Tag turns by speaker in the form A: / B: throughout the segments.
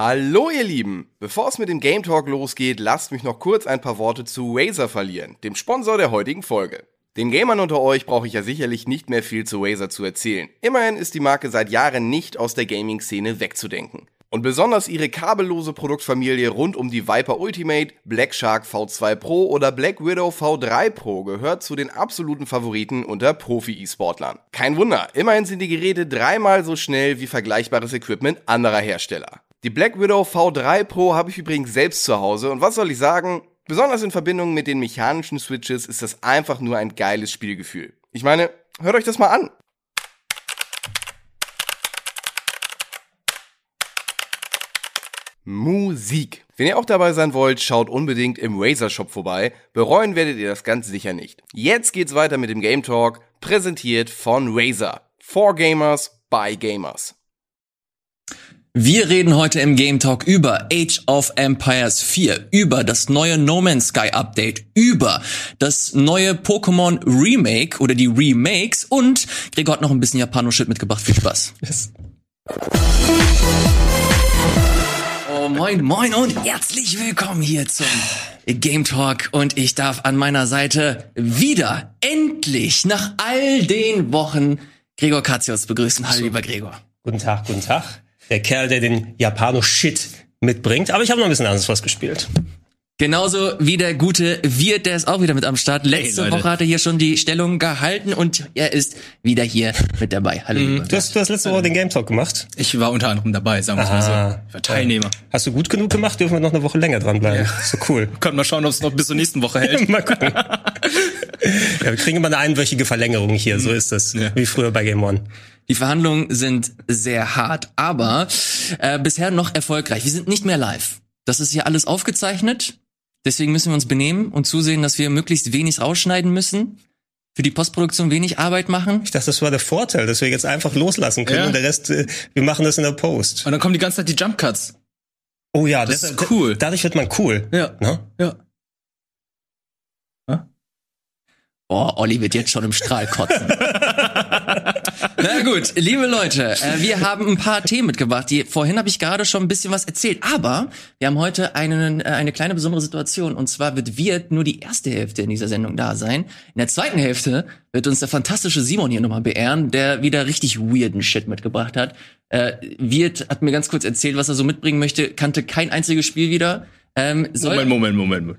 A: Hallo ihr Lieben! Bevor es mit dem Game Talk losgeht, lasst mich noch kurz ein paar Worte zu Razer verlieren, dem Sponsor der heutigen Folge. Den Gamern unter euch brauche ich ja sicherlich nicht mehr viel zu Razer zu erzählen. Immerhin ist die Marke seit Jahren nicht aus der Gaming-Szene wegzudenken. Und besonders ihre kabellose Produktfamilie rund um die Viper Ultimate, Black Shark V2 Pro oder Black Widow V3 Pro gehört zu den absoluten Favoriten unter Profi-E-Sportlern. Kein Wunder, immerhin sind die Geräte dreimal so schnell wie vergleichbares Equipment anderer Hersteller. Die Black Widow V3 Pro habe ich übrigens selbst zu Hause und was soll ich sagen? Besonders in Verbindung mit den mechanischen Switches ist das einfach nur ein geiles Spielgefühl. Ich meine, hört euch das mal an. Musik. Wenn ihr auch dabei sein wollt, schaut unbedingt im Razer Shop vorbei. Bereuen werdet ihr das ganz sicher nicht. Jetzt geht's weiter mit dem Game Talk, präsentiert von Razer. For Gamers by Gamers.
B: Wir reden heute im Game Talk über Age of Empires 4, über das neue No Man's Sky Update, über das neue Pokémon Remake oder die Remakes und Gregor hat noch ein bisschen Japano-Shit mitgebracht. Viel Spaß. Yes. Oh, moin, moin und herzlich willkommen hier zum Game Talk und ich darf an meiner Seite wieder, endlich, nach all den Wochen Gregor Katzios begrüßen. Hallo, lieber Gregor.
C: Guten Tag, guten Tag der Kerl, der den Japano-Shit mitbringt. Aber ich habe noch ein bisschen anderes was gespielt.
B: Genauso wie der gute Wirt, der ist auch wieder mit am Start. Letzte hey, Woche hat er hier schon die Stellung gehalten und er ist wieder hier mit dabei. Hallo.
C: Mhm. Du, hast, du hast letzte Woche den Game Talk gemacht.
D: Ich war unter anderem dabei, sagen wir mal so. Ich war Teilnehmer.
C: Hast du gut genug gemacht? Dürfen wir noch eine Woche länger dranbleiben. Ja. So cool.
D: Können wir schauen, ob es noch bis zur nächsten Woche hält. mal gucken. ja,
C: wir kriegen immer eine einwöchige Verlängerung hier. So ist es. Ja. Wie früher bei Game One.
B: Die Verhandlungen sind sehr hart, aber äh, bisher noch erfolgreich. Wir sind nicht mehr live. Das ist ja alles aufgezeichnet. Deswegen müssen wir uns benehmen und zusehen, dass wir möglichst wenig rausschneiden müssen. Für die Postproduktion wenig Arbeit machen.
C: Ich dachte, das war der Vorteil, dass wir jetzt einfach loslassen können ja. und der Rest, äh, wir machen das in der Post.
D: Und dann kommen die ganze Zeit die Jump Cuts.
C: Oh ja, das, das ist cool. Dadurch wird man cool.
D: Ja. Ne? Ja.
B: Oh, Olli wird jetzt schon im Strahl kotzen. Na gut, liebe Leute, äh, wir haben ein paar Themen mitgebracht. Die, vorhin habe ich gerade schon ein bisschen was erzählt, aber wir haben heute einen, äh, eine kleine besondere Situation. Und zwar wird Wirt nur die erste Hälfte in dieser Sendung da sein. In der zweiten Hälfte wird uns der fantastische Simon hier nochmal beehren, der wieder richtig weirden Shit mitgebracht hat. Äh, Wirt hat mir ganz kurz erzählt, was er so mitbringen möchte, kannte kein einziges Spiel wieder.
D: Ähm, Moment, Moment, Moment, Moment.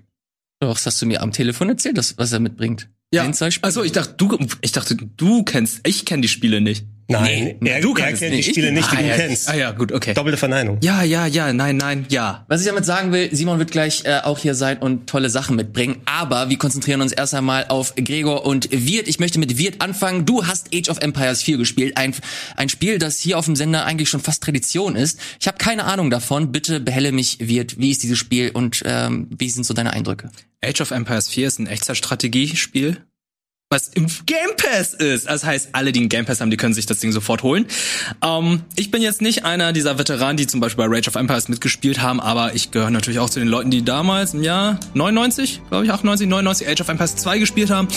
B: Doch, das hast du mir am Telefon erzählt, das, was er mitbringt.
D: Ja. Also ich dachte, du, ich dachte, du kennst, ich kenne die Spiele nicht.
C: Nein, nee, er, du er kennt die Spiele nicht, die ah, du
D: ja,
C: kennst.
D: Ah ja, gut, okay.
C: Doppelte Verneinung.
D: Ja, ja, ja, nein, nein, ja.
B: Was ich damit sagen will, Simon wird gleich äh, auch hier sein und tolle Sachen mitbringen, aber wir konzentrieren uns erst einmal auf Gregor und Wirt. Ich möchte mit Wirt anfangen. Du hast Age of Empires 4 gespielt, ein, ein Spiel, das hier auf dem Sender eigentlich schon fast Tradition ist. Ich habe keine Ahnung davon. Bitte behelle mich, Wirt. Wie ist dieses Spiel und ähm, wie sind so deine Eindrücke?
D: Age of Empires 4 ist ein Echtzeitstrategiespiel was im Game Pass ist. Das heißt, alle, die einen Game Pass haben, die können sich das Ding sofort holen. Ähm, ich bin jetzt nicht einer dieser Veteranen, die zum Beispiel bei Rage of Empires mitgespielt haben, aber ich gehöre natürlich auch zu den Leuten, die damals im Jahr 99, glaube ich, 98, 99 Age of Empires 2 gespielt haben.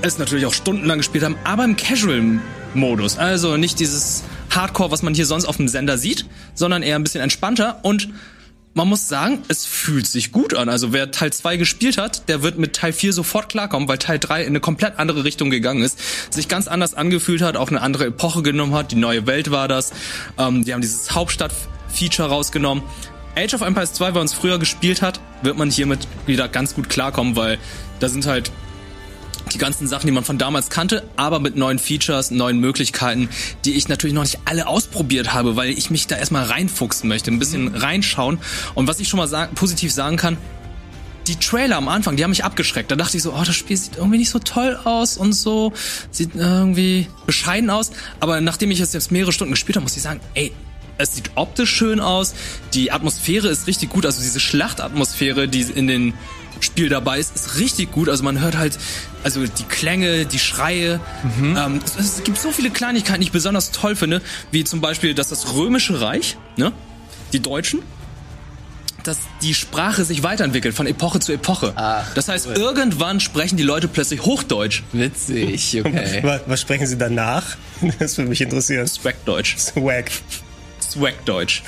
D: Es natürlich auch stundenlang gespielt haben, aber im Casual-Modus. Also nicht dieses Hardcore, was man hier sonst auf dem Sender sieht, sondern eher ein bisschen entspannter und man muss sagen, es fühlt sich gut an. Also wer Teil 2 gespielt hat, der wird mit Teil 4 sofort klarkommen, weil Teil 3 in eine komplett andere Richtung gegangen ist, sich ganz anders angefühlt hat, auch eine andere Epoche genommen hat. Die neue Welt war das. Ähm, die haben dieses Hauptstadt-Feature rausgenommen. Age of Empires 2, wer uns früher gespielt hat, wird man hiermit wieder ganz gut klarkommen, weil da sind halt die ganzen Sachen, die man von damals kannte, aber mit neuen Features, neuen Möglichkeiten, die ich natürlich noch nicht alle ausprobiert habe, weil ich mich da erstmal reinfuchsen möchte, ein bisschen mhm. reinschauen. Und was ich schon mal sagen, positiv sagen kann, die Trailer am Anfang, die haben mich abgeschreckt. Da dachte ich so, oh, das Spiel sieht irgendwie nicht so toll aus und so, sieht irgendwie bescheiden aus. Aber nachdem ich es jetzt mehrere Stunden gespielt habe, muss ich sagen, ey, es sieht optisch schön aus, die Atmosphäre ist richtig gut, also diese Schlachtatmosphäre, die in den Spiel dabei ist, ist richtig gut. Also man hört halt, also die Klänge, die Schreie. Mhm. Ähm, es, es, gibt so viele Kleinigkeiten, die ich besonders toll finde, wie zum Beispiel, dass das Römische Reich, ne, die Deutschen, dass die Sprache sich weiterentwickelt von Epoche zu Epoche. Ach, das heißt, cool. irgendwann sprechen die Leute plötzlich Hochdeutsch.
B: Witzig, okay.
C: was, was sprechen sie danach? Das würde mich interessieren.
D: Swagdeutsch.
C: Swag.
D: Swag-Deutsch.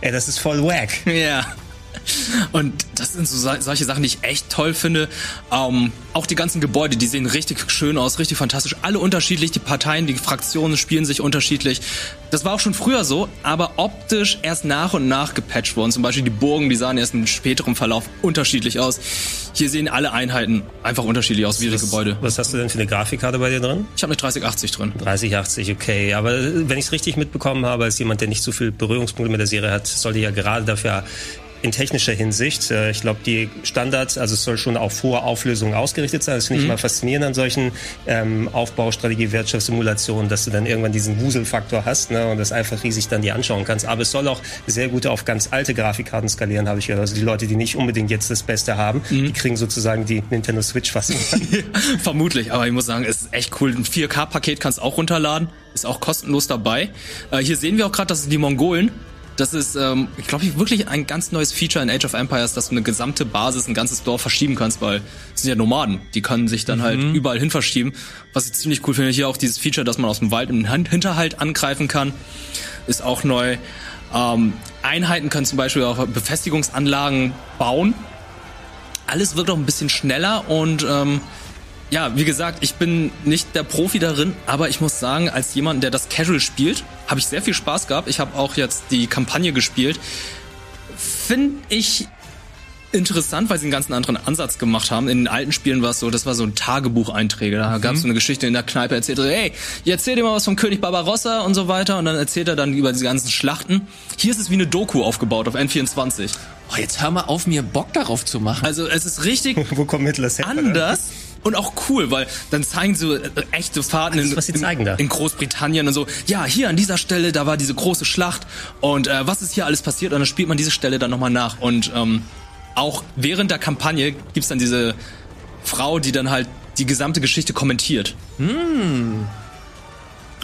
C: Ey, das ist voll wack.
D: Ja. Und das sind so sol- solche Sachen, die ich echt toll finde. Ähm, auch die ganzen Gebäude, die sehen richtig schön aus, richtig fantastisch. Alle unterschiedlich, die Parteien, die Fraktionen spielen sich unterschiedlich. Das war auch schon früher so, aber optisch erst nach und nach gepatcht worden. Zum Beispiel die Burgen, die sahen erst im späteren Verlauf unterschiedlich aus. Hier sehen alle Einheiten einfach unterschiedlich aus, wie ihre Gebäude.
C: Was hast du denn für eine Grafikkarte bei dir drin?
D: Ich habe eine 3080 drin.
C: 3080, okay. Aber wenn ich es richtig mitbekommen habe, als jemand, der nicht so viel Berührungspunkte mit der Serie hat, sollte ja gerade dafür in technischer Hinsicht, äh, ich glaube, die Standards, also es soll schon auf hohe Auflösungen ausgerichtet sein. Das finde ich immer faszinierend an solchen ähm, Aufbaustrategie, Wirtschaftssimulationen, dass du dann irgendwann diesen Wuselfaktor hast ne, und das einfach riesig dann dir anschauen kannst. Aber es soll auch sehr gut auf ganz alte Grafikkarten skalieren, habe ich gehört. Also die Leute, die nicht unbedingt jetzt das Beste haben, die kriegen sozusagen die Nintendo Switch-Fassung.
D: Vermutlich, aber ich muss sagen, es ist echt cool. Ein 4K-Paket kannst du auch runterladen, ist auch kostenlos dabei. Äh, hier sehen wir auch gerade, dass die Mongolen, das ist, ähm, ich glaube, wirklich ein ganz neues Feature in Age of Empires, dass du eine gesamte Basis, ein ganzes Dorf verschieben kannst, weil es sind ja Nomaden, die können sich dann halt überall hin verschieben. Was ich ziemlich cool finde, hier auch dieses Feature, dass man aus dem Wald im Hin- Hinterhalt angreifen kann, ist auch neu. Ähm, Einheiten können zum Beispiel auch Befestigungsanlagen bauen alles wirkt auch ein bisschen schneller und ähm, ja, wie gesagt, ich bin nicht der Profi darin, aber ich muss sagen, als jemand, der das Casual spielt, habe ich sehr viel Spaß gehabt. Ich habe auch jetzt die Kampagne gespielt. Finde ich interessant, weil sie einen ganz anderen Ansatz gemacht haben. In den alten Spielen war es so, das war so ein Tagebucheinträge. Da gab es so eine Geschichte in der Kneipe, erzählt er, hey, ich erzähl dir mal was vom König Barbarossa und so weiter. Und dann erzählt er dann über diese ganzen Schlachten. Hier ist es wie eine Doku aufgebaut auf N24.
B: Oh, jetzt hör mal auf, mir Bock darauf zu machen.
D: Also es ist richtig
C: Wo kommt Hitler's
D: anders und auch cool, weil dann zeigen sie so äh, echte Fahrten in,
C: was sie zeigen da.
D: in, in Großbritannien und so. Ja, hier an dieser Stelle, da war diese große Schlacht und äh, was ist hier alles passiert? Und dann spielt man diese Stelle dann nochmal nach. Und ähm, auch während der Kampagne gibt's dann diese Frau, die dann halt die gesamte Geschichte kommentiert.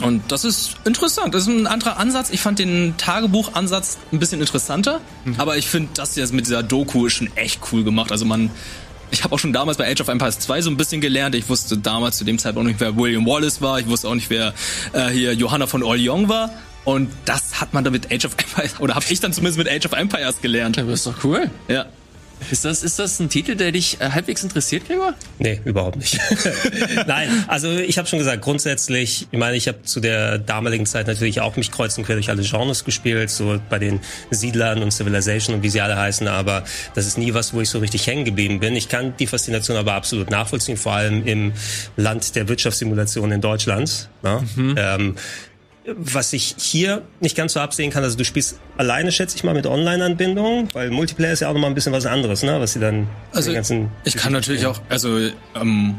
D: Und das ist interessant. Das ist ein anderer Ansatz. Ich fand den Tagebuchansatz ein bisschen interessanter, aber ich finde das jetzt mit dieser Doku ist schon echt cool gemacht. Also man, ich habe auch schon damals bei Age of Empires 2 so ein bisschen gelernt. Ich wusste damals zu dem Zeitpunkt nicht, wer William Wallace war. Ich wusste auch nicht, wer äh, hier Johanna von Orleans war. Und das hat man dann mit Age of Empires, oder habe ich dann zumindest mit Age of Empires gelernt.
B: Das ist doch cool.
D: Ja.
B: Ist das, ist das ein Titel, der dich äh, halbwegs interessiert, Gregor?
C: Nee, überhaupt nicht. Nein, also ich habe schon gesagt, grundsätzlich, ich meine, ich habe zu der damaligen Zeit natürlich auch mich kreuz und quer durch alle Genres gespielt, so bei den Siedlern und Civilization und wie sie alle heißen, aber das ist nie was, wo ich so richtig hängen geblieben bin. Ich kann die Faszination aber absolut nachvollziehen, vor allem im Land der Wirtschaftssimulation in Deutschland. Ne? Ähm, was ich hier nicht ganz so absehen kann, also du spielst alleine, schätze ich mal, mit Online-Anbindung, weil Multiplayer ist ja auch nochmal ein bisschen was anderes, ne? Was sie dann
D: Also
C: ganzen
D: ich kann natürlich auch, also ähm,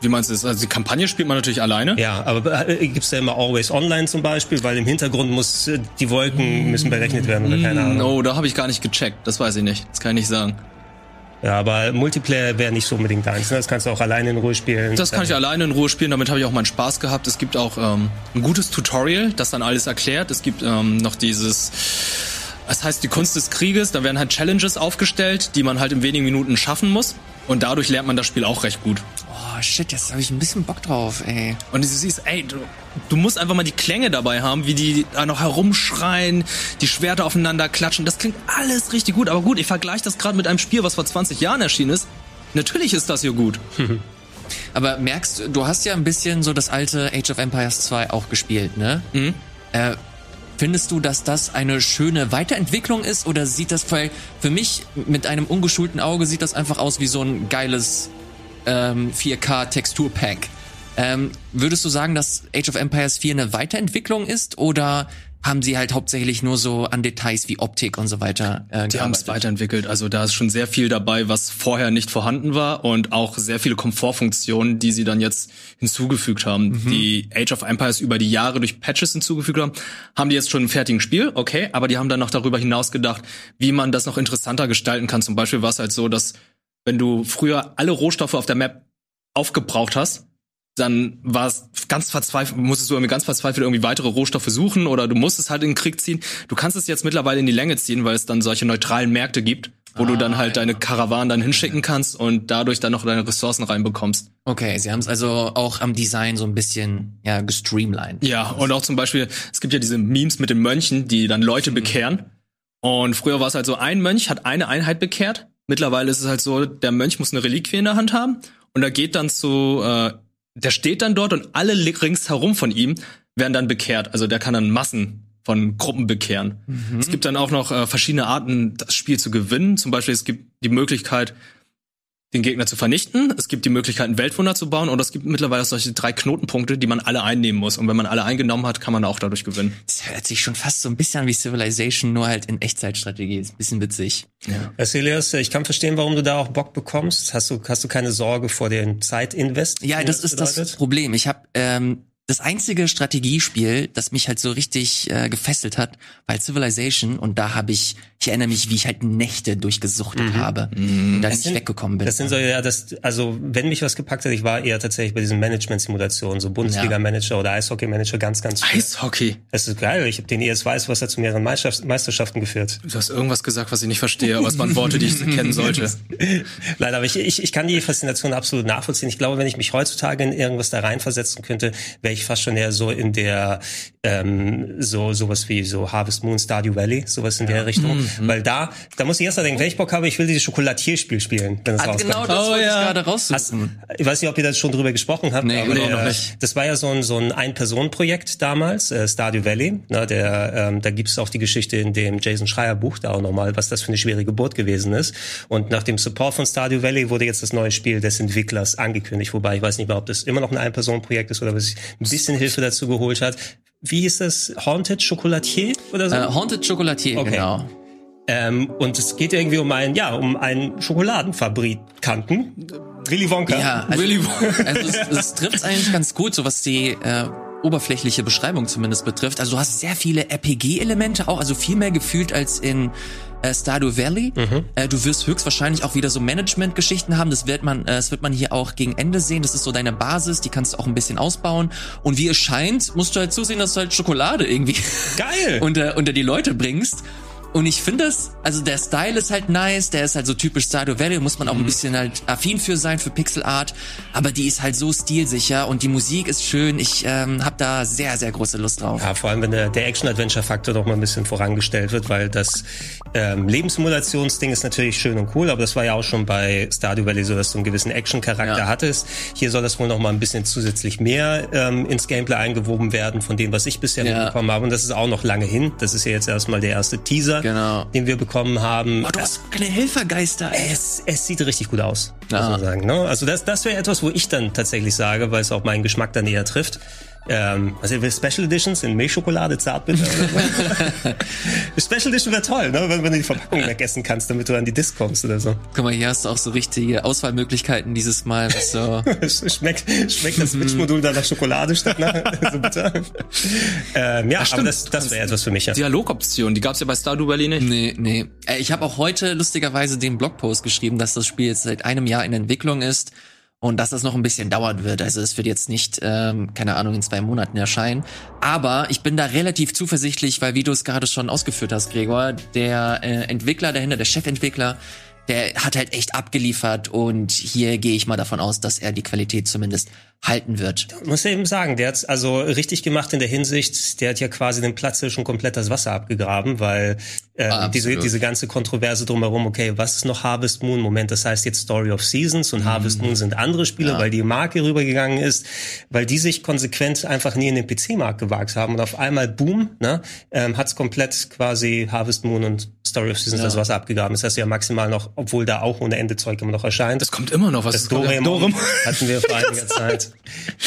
D: wie meinst du das? Also die Kampagne spielt man natürlich alleine.
C: Ja, aber äh, gibt's da immer Always Online zum Beispiel, weil im Hintergrund muss äh, die Wolken müssen berechnet werden oder keine Ahnung.
D: No, da habe ich gar nicht gecheckt. Das weiß ich nicht. Das kann ich nicht sagen.
C: Ja, aber Multiplayer wäre nicht so unbedingt deins. Ne? Das kannst du auch alleine in Ruhe spielen.
D: Das kann ich alleine in Ruhe spielen, damit habe ich auch meinen Spaß gehabt. Es gibt auch ähm, ein gutes Tutorial, das dann alles erklärt. Es gibt ähm, noch dieses, es heißt die Kunst des Krieges, da werden halt Challenges aufgestellt, die man halt in wenigen Minuten schaffen muss. Und dadurch lernt man das Spiel auch recht gut.
B: Oh, shit, jetzt habe ich ein bisschen Bock drauf, ey.
D: Und du siehst, ey, du, du musst einfach mal die Klänge dabei haben, wie die da noch herumschreien, die Schwerter aufeinander klatschen. Das klingt alles richtig gut. Aber gut, ich vergleiche das gerade mit einem Spiel, was vor 20 Jahren erschienen ist. Natürlich ist das hier gut.
B: Aber merkst du, du hast ja ein bisschen so das alte Age of Empires 2 auch gespielt, ne?
D: Mhm.
B: Äh, findest du, dass das eine schöne Weiterentwicklung ist oder sieht das für, für mich mit einem ungeschulten Auge sieht das einfach aus wie so ein geiles ähm, 4K Texturpack? Ähm, würdest du sagen, dass Age of Empires 4 eine Weiterentwicklung ist oder haben sie halt hauptsächlich nur so an Details wie Optik und so weiter äh,
D: Die haben es weiterentwickelt. Also da ist schon sehr viel dabei, was vorher nicht vorhanden war und auch sehr viele Komfortfunktionen, die sie dann jetzt hinzugefügt haben. Die Age of Empires über die Jahre durch Patches hinzugefügt haben, haben die jetzt schon ein fertigen Spiel, okay, aber die haben dann noch darüber hinaus gedacht, wie man das noch interessanter gestalten kann. Zum Beispiel war es halt so, dass wenn du früher alle Rohstoffe auf der Map aufgebraucht hast, dann war es ganz verzweifelt, musstest du irgendwie ganz verzweifelt irgendwie weitere Rohstoffe suchen oder du musstest halt in den Krieg ziehen. Du kannst es jetzt mittlerweile in die Länge ziehen, weil es dann solche neutralen Märkte gibt, wo du dann halt deine Karawanen dann hinschicken kannst und dadurch dann noch deine Ressourcen reinbekommst.
B: Okay, sie haben es also auch am Design so ein bisschen ja gestreamlined.
D: Ja, und auch zum Beispiel, es gibt ja diese Memes mit den Mönchen, die dann Leute bekehren. Und früher war es halt so, ein Mönch hat eine Einheit bekehrt. Mittlerweile ist es halt so, der Mönch muss eine Reliquie in der Hand haben und er geht dann zu, äh, der steht dann dort und alle ringsherum von ihm werden dann bekehrt. Also der kann dann Massen von Gruppen bekehren. Es gibt dann auch noch äh, verschiedene Arten, das Spiel zu gewinnen. Zum Beispiel, es gibt die Möglichkeit, den Gegner zu vernichten. Es gibt die Möglichkeit, ein Weltwunder zu bauen. Und es gibt mittlerweile auch solche drei Knotenpunkte, die man alle einnehmen muss. Und wenn man alle eingenommen hat, kann man auch dadurch gewinnen.
B: Das hört sich schon fast so ein bisschen an wie Civilization, nur halt in Echtzeitstrategie. Ist ein bisschen witzig.
C: Vasilius, ich kann verstehen, warum du da auch Bock bekommst. Hast du, hast du keine Sorge vor dem Zeitinvest?
B: Ja,
C: den
B: das ist das
C: bedeutet?
B: Problem. Ich habe ähm, das einzige Strategiespiel, das mich halt so richtig äh, gefesselt hat, war Civilization und da habe ich, ich erinnere mich, wie ich halt Nächte durchgesuchtet habe und da nicht weggekommen bin.
C: Das sind so, ja, das, also, wenn mich was gepackt hat, ich war eher tatsächlich bei diesen Management-Simulationen, so Bundesliga-Manager oder Eishockey-Manager ganz, ganz viel.
D: Eishockey.
C: Das ist geil. Ich habe den ES Weiß, was hat zu mehreren Meisterschaft- Meisterschaften geführt.
D: Du hast irgendwas gesagt, was ich nicht verstehe, aber es waren Worte, die ich kennen sollte.
C: Leider, aber ich, ich, ich kann die Faszination absolut nachvollziehen. Ich glaube, wenn ich mich heutzutage in irgendwas da reinversetzen könnte, wäre ich fast schon eher so in der ähm, so sowas wie so Harvest Moon, Stardew Valley, sowas in der Richtung.
B: Mhm.
C: Weil da, da muss ich erst mal denken, wenn ich Bock habe, ich will dieses Schokolatierspiel spielen, wenn es
B: ah,
C: rauskommt.
B: genau das
D: Oh,
B: wollte
D: ja.
B: ich gerade
C: Hast,
B: raussuchen.
C: ich weiß nicht, ob ihr das schon drüber gesprochen habt,
B: Nee,
C: aber
B: nee, noch
D: nicht.
C: das war ja so ein so ein Ein-Personen-Projekt damals, äh, Stardew Valley. Ne, der, ähm, da gibt's auch die Geschichte in dem Jason Schreier Buch da auch nochmal, was das für eine schwere Geburt gewesen ist. Und nach dem Support von Stardew Valley wurde jetzt das neue Spiel des Entwicklers angekündigt, wobei ich weiß nicht mehr, ob das immer noch ein Ein-Personen-Projekt ist oder was sich ein bisschen Hilfe dazu geholt hat. Wie hieß das? Haunted Chocolatier oder so?
B: Äh, Haunted Chocolatier,
C: Okay.
B: genau.
C: Ähm, und es geht irgendwie um einen, ja, um einen Schokoladenfabrikanten. Willy Wonka.
B: Ja, also,
D: Willy
B: also es, es trifft eigentlich ganz gut, so was die äh, oberflächliche Beschreibung zumindest betrifft. Also du hast sehr viele RPG-Elemente auch, also viel mehr gefühlt als in äh, Stardew Valley. Äh, du wirst höchstwahrscheinlich auch wieder so Management-Geschichten haben. Das wird man, äh, das wird man hier auch gegen Ende sehen. Das ist so deine Basis, die kannst du auch ein bisschen ausbauen. Und wie es scheint, musst du halt zusehen, dass du halt Schokolade irgendwie
C: Geil!
B: unter, unter die Leute bringst. Und ich finde das, also der Style ist halt nice, der ist halt so typisch Stardew Valley, muss man auch ein bisschen halt affin für sein, für Pixel Art, aber die ist halt so stilsicher und die Musik ist schön, ich ähm, habe da sehr, sehr große Lust drauf.
C: Ja, vor allem, wenn der, der Action-Adventure-Faktor doch mal ein bisschen vorangestellt wird, weil das ähm, Lebenssimulationsding ist natürlich schön und cool, aber das war ja auch schon bei Stardew Valley so, dass du einen gewissen Action-Charakter
B: Ja.
C: hattest. Hier soll das wohl noch mal ein bisschen zusätzlich mehr ähm, ins Gameplay eingewoben werden von dem, was ich bisher
B: Ja.
C: mitbekommen habe. Und das ist auch noch lange hin. Das ist ja jetzt erstmal der erste Teaser,
B: Genau.
C: den wir bekommen haben.
B: Oh, du hast keine Helfergeister.
C: Es, es sieht richtig gut aus, muss
B: Ja.
C: man sagen. Ne? Also das, das wäre etwas, wo ich dann tatsächlich sage, weil es auch meinen Geschmack dann eher trifft. Ähm, also wir Special Editions in Milchschokolade, Zartbitter. oder so. Special Edition wäre toll, ne? wenn, wenn du die Verpackung wegessen kannst, damit du an die Disc kommst oder so.
B: Guck mal, hier hast du auch so richtige Auswahlmöglichkeiten dieses Mal. So
C: schmeckt, schmeckt das Switch-Modul dann nach Schokolade statt nach so bitter. Ähm, ja, aber
D: stimmt.
C: das, das wäre etwas für mich. Ja.
D: Dialogoption, die gab's ja bei Stardew Valley nicht.
B: Nee, nee. Äh, Ich habe auch heute lustigerweise den Blogpost geschrieben, dass das Spiel jetzt seit einem Jahr in Entwicklung ist und dass das noch ein bisschen dauern wird. Also es wird jetzt nicht, ähm, keine Ahnung, in zwei Monaten erscheinen. Aber ich bin da relativ zuversichtlich, weil wie du es gerade schon ausgeführt hast, Gregor, der äh, Entwickler dahinter, der Chefentwickler, der hat halt echt abgeliefert und hier gehe ich mal davon aus, dass er die Qualität zumindest halten wird.
C: muss ja eben sagen, der hat's also richtig gemacht in der Hinsicht, der hat ja quasi den Platz schon komplett das Wasser abgegraben, weil äh,
B: Ah,
C: diese, diese ganze Kontroverse drumherum, okay, was ist noch Harvest Moon? Moment, das heißt jetzt Story of Seasons und Harvest Moon sind andere Spiele, weil die Marke rübergegangen ist, weil die sich konsequent einfach nie in den PC-Markt gewagt haben und auf einmal, boom, ne, ähm, hat's komplett quasi Harvest Moon und Story of Seasons das Wasser abgegraben. Das heißt ja maximal noch, obwohl da auch ohne Ende Zeug immer noch erscheint.
D: Das kommt immer noch was.
C: Das Doraemon hatten wir vor einiger Zeit.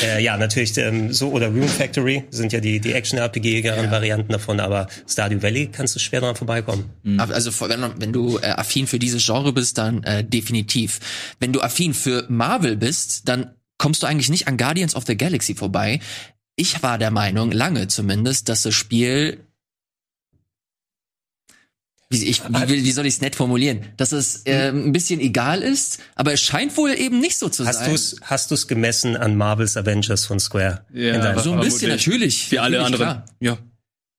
C: Äh, ja, natürlich ähm, so oder Rune Factory sind ja die die Action-RPG-igeren Varianten davon, aber Stardew Valley kannst du schwer dran vorbeikommen.
B: Aber Also wenn, wenn du äh, affin für dieses Genre bist, dann äh, definitiv. Wenn du affin für Marvel bist, dann kommst du eigentlich nicht an Guardians of the Galaxy vorbei. Ich war der Meinung, lange zumindest, dass das Spiel wie, ich, wie, wie soll ich es nett formulieren? Dass es äh, ein bisschen egal ist, aber es scheint wohl eben nicht so zu
C: Hast
B: sein.
C: du's hast du's gemessen an Marvel's Avengers von Square?
D: Ja,
B: so ein bisschen natürlich.
D: Wie alle anderen.
B: klar.
D: Ja.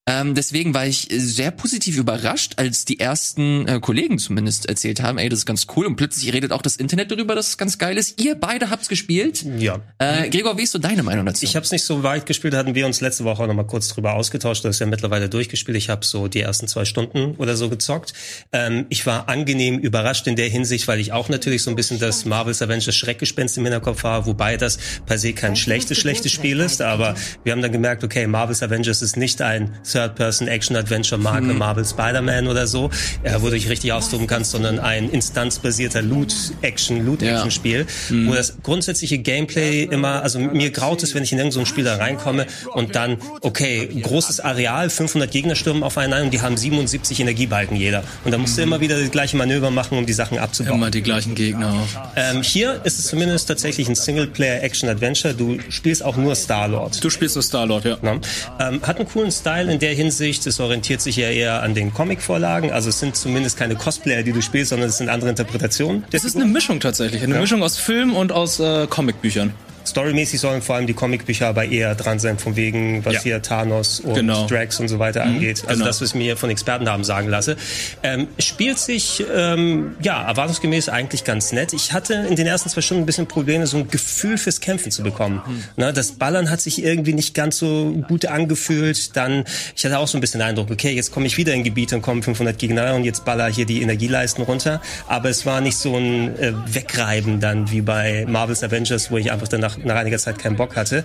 B: Ähm, deswegen war ich sehr positiv überrascht, als die ersten äh, Kollegen zumindest erzählt haben, ey, das ist ganz cool. Und plötzlich redet auch das Internet darüber, dass es ganz geil ist. Ihr beide habt's gespielt.
C: Ja.
B: Äh, Gregor, wie ist so deine Meinung dazu?
C: Ich habe es nicht so weit gespielt, hatten wir uns letzte Woche auch noch mal kurz drüber ausgetauscht. Das ist ja mittlerweile durchgespielt. Ich habe so die ersten zwei Stunden oder so gezockt. Ähm, ich war angenehm überrascht in der Hinsicht, weil ich auch natürlich so ein bisschen das Marvel's Avengers Schreckgespenst im Hinterkopf habe, wobei das per se kein schlechtes, schlechtes Spiel ist. Aber wir haben dann gemerkt, okay, Marvel's Avengers ist nicht ein Third-Person-Action-Adventure-Marke
B: Mhm.
C: Marvel Spider-Man oder so, äh, wo du dich richtig austoben kannst, sondern ein instanzbasierter Loot-Action-Loot-Action-Spiel,
B: Mhm.
C: wo das grundsätzliche Gameplay immer, also mir graut es, wenn ich in irgendein so ein Spiel da reinkomme und dann, okay, großes Areal, 500 Gegner stürmen auf einen ein und die haben 77 Energiebalken jeder. Und dann musst du immer wieder die gleiche Manöver machen, um die Sachen abzubauen.
D: Immer die gleichen Gegner auch.
C: Ähm, hier ist es zumindest tatsächlich ein Singleplayer-Action-Adventure. Du spielst auch nur Star-Lord.
D: Du spielst so Star-Lord, ja.
C: Ähm, hat einen coolen Style in der Hinsicht. Es orientiert sich ja eher an den Comic-Vorlagen. Also es sind zumindest keine Cosplayer, die du spielst, sondern es sind andere Interpretationen.
D: Es ist eine Mischung tatsächlich. Eine Mischung aus Film und aus äh, Comicbüchern.
C: Storymäßig sollen vor allem die Comicbücher aber eher dran sein, von wegen, was
D: Ja.
C: hier Thanos und
D: Genau.
C: Drax und so weiter angeht. Also
D: genau.
C: das, was ich mir von Experten haben sagen lasse. Ähm, es spielt sich, ähm, ja, erwartungsgemäß eigentlich ganz nett. Ich hatte in den ersten zwei Stunden ein bisschen Probleme, so ein Gefühl fürs Kämpfen zu bekommen. Ne, das Ballern hat sich irgendwie nicht ganz so gut angefühlt. Dann, ich hatte auch so ein bisschen den Eindruck, okay, jetzt komme ich wieder in Gebiete und kommen 500 Gegner und jetzt baller hier die Energieleisten runter. Aber es war nicht so ein äh, Wegreiben dann wie bei Marvel's Avengers, wo ich einfach dann nach, nach einiger Zeit keinen Bock hatte.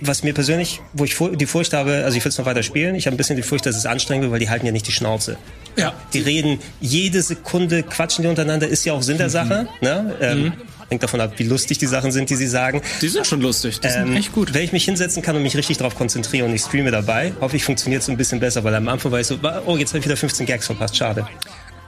C: Was mir persönlich, wo ich die Furcht habe, also ich will es noch weiter spielen, ich habe ein bisschen die Furcht, dass es anstrengend wird, weil die halten ja nicht die Schnauze.
D: Ja.
C: Die reden jede Sekunde, quatschen die untereinander, ist ja auch Sinn der Sache. Ne? Ähm, Hängt davon ab, wie lustig die Sachen sind, die sie sagen.
D: Die sind schon lustig. Die sind
C: Ähm,
D: echt gut.
C: Wenn ich mich hinsetzen kann und mich richtig darauf konzentriere und ich streame dabei, hoffe ich, funktioniert es ein bisschen besser, weil am Anfang war ich so, oh, jetzt habe ich wieder 15 Gags verpasst, schade.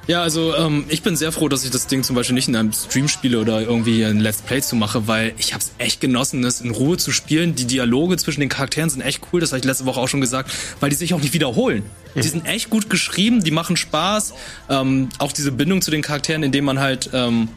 D: Ja, also ähm, ich bin sehr froh, dass ich das Ding zum Beispiel nicht in einem Stream spiele oder irgendwie ein Let's Play zu mache, weil ich habe es echt genossen, das in Ruhe zu spielen. Die Dialoge zwischen den Charakteren sind echt cool, das habe ich letzte Woche auch schon gesagt, weil die sich auch nicht wiederholen. Die sind echt gut geschrieben, die machen Spaß. Ähm, auch diese Bindung zu den Charakteren, indem man halt ähm,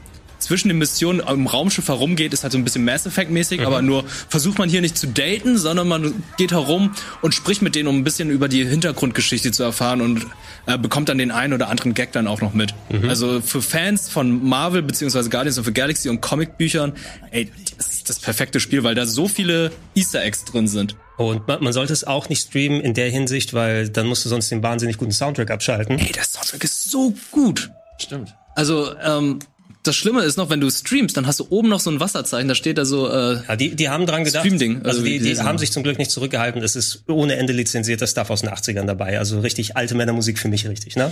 D: zwischen den Missionen im Raumschiff herumgeht, ist halt so ein bisschen Mass Effect mäßig, aber nur versucht man hier nicht zu daten, sondern man geht herum und spricht mit denen, um ein bisschen über die Hintergrundgeschichte zu erfahren und äh, bekommt dann den einen oder anderen Gag dann auch noch mit. Also für Fans von Marvel beziehungsweise Guardians of the Galaxy und Comicbüchern, ey, das ist das perfekte Spiel, weil da so viele Easter Eggs drin sind.
C: Und man, man sollte es auch nicht streamen in der Hinsicht, weil dann musst du sonst den wahnsinnig guten Soundtrack abschalten.
D: Ey, der Soundtrack ist so gut.
B: Stimmt.
D: Also, ähm, das Schlimme ist noch, wenn du streamst, dann hast du oben noch so ein Wasserzeichen, da steht da so, äh,
C: Ja, die, die haben dran gedacht.
D: Stream-Ding,
C: Also,
D: also
C: die, die
D: diese-
C: haben sich zum Glück nicht zurückgehalten. Es ist ohne Ende lizenzierter Stuff aus den 80ern dabei. Also richtig alte Männermusik für mich richtig, ne?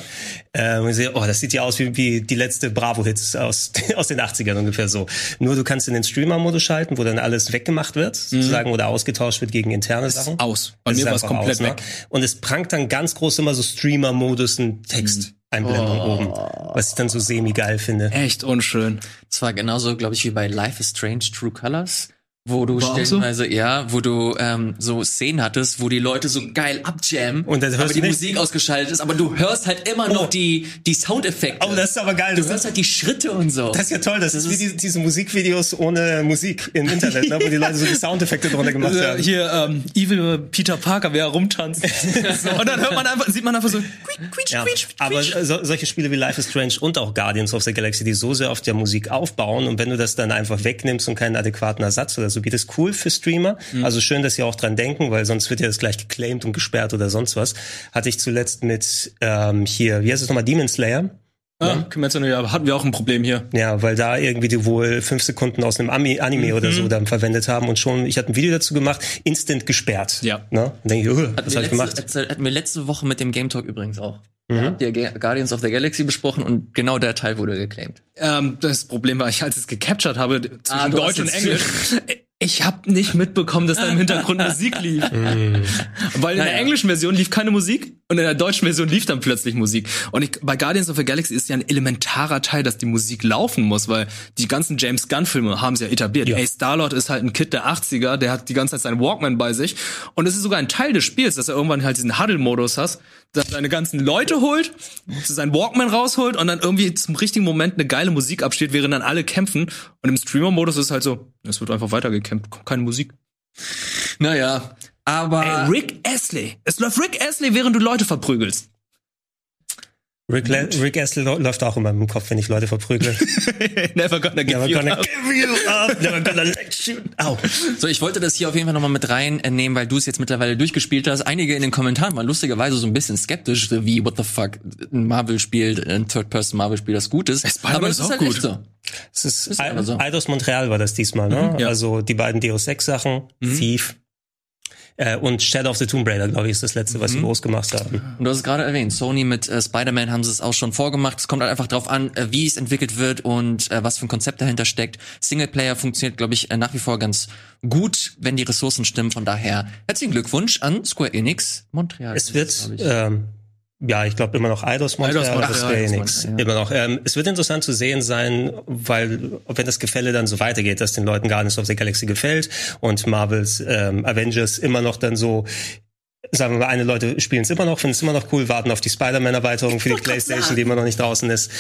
C: Äh, und ich sehe, oh, das sieht ja aus wie, wie die letzte Bravo-Hits aus, aus den 80ern ungefähr so. Nur du kannst in den Streamer-Modus schalten, wo dann alles weggemacht wird, sozusagen, oder ausgetauscht wird gegen interne Sachen.
D: aus. Bei
C: Das
D: mir war es komplett
C: aus, ne?
D: weg.
C: Und es prangt dann ganz groß immer so Streamer-Modus ein Text. Einblendung oben, was ich dann so semi-geil finde.
D: Echt unschön.
B: Es war genauso, glaube ich, wie bei Life is Strange True Colors. Wo du
D: War auch so?
B: stellenweise, ja, wo du ähm, so Szenen hattest, wo die Leute so geil abjammen,
C: Und dann hörst
B: aber
C: du
B: die. Musik ausgeschaltet ist, aber du hörst halt immer
C: Oh.
B: noch die, die Soundeffekte.
C: Oh, das ist aber geil.
B: du
C: Das
B: hörst halt die Schritte und so.
C: Das ist ja toll, das, ist wie
B: ist-
C: diese, Musikvideos ohne Musik im Internet, ne, wo die Leute so die Soundeffekte drunter gemacht haben.
D: hier ähm, Evil Peter Parker, wer rumtanzt. so, und dann hört man einfach, sieht man einfach so quietsch, quietsch,
C: Ja,
D: quietsch,
C: aber
D: quietsch.
C: so, solche Spiele wie Life is Strange und auch Guardians of the Galaxy, die so sehr auf der Musik aufbauen und wenn du das dann einfach wegnimmst und keinen adäquaten Ersatz oder so, geht es cool für Streamer.
D: Mhm.
C: Also schön, dass sie auch dran denken, weil sonst wird ja das gleich geclaimed und gesperrt oder sonst was. Hatte ich zuletzt mit ähm, hier, wie heißt es nochmal, Demon Slayer?
D: Ja, no Yaiba hatten wir auch ein Problem hier.
C: Ja, weil da irgendwie die wohl fünf Sekunden aus einem Ami Anime oder
D: Mhm.
C: so dann verwendet haben und schon, ich hatte ein Video dazu gemacht, instant gesperrt.
D: Ja.
C: Ne? Und denke ich, oh, was
B: wir
C: hab ich gemacht?
B: Hatten wir letzte Woche mit dem Game Talk übrigens auch.
C: Mhm.
B: Da habt ihr Guardians of the Galaxy besprochen und genau der Teil wurde geclaimed.
D: Ähm, das Problem war, ich als es gecaptured habe zwischen
B: Ah,
D: Deutsch und Englisch. Ich habe nicht mitbekommen, dass da im Hintergrund Musik lief. Weil in der englischen Version lief keine Musik und in der deutschen Version lief dann plötzlich Musik. Und ich, bei Guardians of the Galaxy ist ja ein elementarer Teil, dass die Musik laufen muss, weil die ganzen James Gunn Filme haben sie ja etabliert.
C: Ja.
D: Ey, Star-Lord ist halt ein Kid der 80er, der hat die ganze Zeit seinen Walkman bei sich. Und es ist sogar ein Teil des Spiels, dass er irgendwann halt diesen Huddle-Modus hast, dass er seine ganzen Leute holt, seinen Walkman rausholt und dann irgendwie zum richtigen Moment eine geile Musik abspielt, während dann alle kämpfen. Und im Streamer-Modus ist es halt so, es wird einfach weitergekämpft, keine Musik.
B: Naja, Aber
D: Ey, Rick Astley. Es läuft Rick Astley, während du Leute verprügelst.
C: Rick, Le Rick Astley läuft auch immer im Kopf, wenn ich Leute verprügle.
D: Never gonna give
C: Never
D: you
C: gonna
D: up.
C: give you up, never gonna let you out.
B: So, ich wollte das hier auf jeden Fall nochmal mit reinnehmen, weil du es jetzt mittlerweile durchgespielt hast. Einige in den Kommentaren waren lustigerweise so ein bisschen skeptisch, wie, what the fuck, ein Marvel spielt, ein Third-Person-Marvel-Spiel, das gut ist.
D: Spider-Man
B: Aber es ist
D: auch
B: halt
D: gut.
B: echt so.
C: Es ist,
B: Ist einfach so.
C: Eidos Montreal war das diesmal, ne?
D: ja.
C: Also die beiden Deus Ex Sachen, Thief äh, und Shadow of the Tomb Raider, glaube ich, ist das letzte, was sie groß gemacht haben.
B: Und du hast es gerade erwähnt, Sony mit äh, Spider-Man haben sie es auch schon vorgemacht. Es kommt halt einfach drauf an, äh, wie es entwickelt wird und äh, was für ein Konzept dahinter steckt. Singleplayer funktioniert, glaube ich, äh, nach wie vor ganz gut, wenn die Ressourcen stimmen. Von daher herzlichen Glückwunsch an Square Enix Montreal.
C: Es wird, ähm, ja, ich glaube immer noch Eidos das
B: Montreal,
C: Square
B: Eidos
C: Enix.
B: Montreal,
C: Immer noch. Ähm, es wird interessant zu sehen sein, weil, wenn das Gefälle dann so weitergeht, dass den Leuten Guardians of the Galaxy gefällt und Marvels ähm, Avengers immer noch dann so sagen wir mal, eine Leute spielen es immer noch, finden es immer noch cool, warten auf die Spider-Man-Erweiterung für die Playstation, die immer noch nicht draußen ist.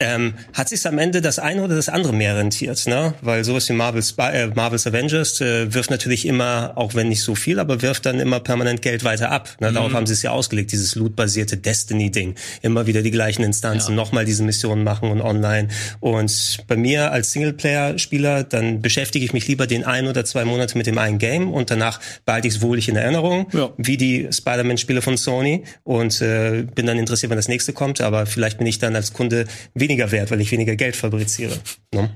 C: Ähm, hat sich am Ende das eine oder das andere mehr rentiert, ne? Weil sowas wie Marvel's, äh, Marvel's Avengers äh, wirft natürlich immer, auch wenn nicht so viel, aber wirft dann immer permanent Geld weiter ab. Ne? Darauf haben sie es ja ausgelegt, dieses loot-basierte Destiny-Ding. Immer wieder die gleichen Instanzen, nochmal diese Missionen machen und online. Und bei mir als Singleplayer-Spieler, dann beschäftige ich mich lieber den ein oder zwei Monate mit dem einen Game und danach behalte ich es wohlig in Erinnerung,
D: Ja.
C: wie die Spider-Man-Spiele von Sony und äh, bin dann interessiert, wenn das nächste kommt, aber vielleicht bin ich dann als Kunde weniger wert, weil ich weniger Geld fabriziere. Ne?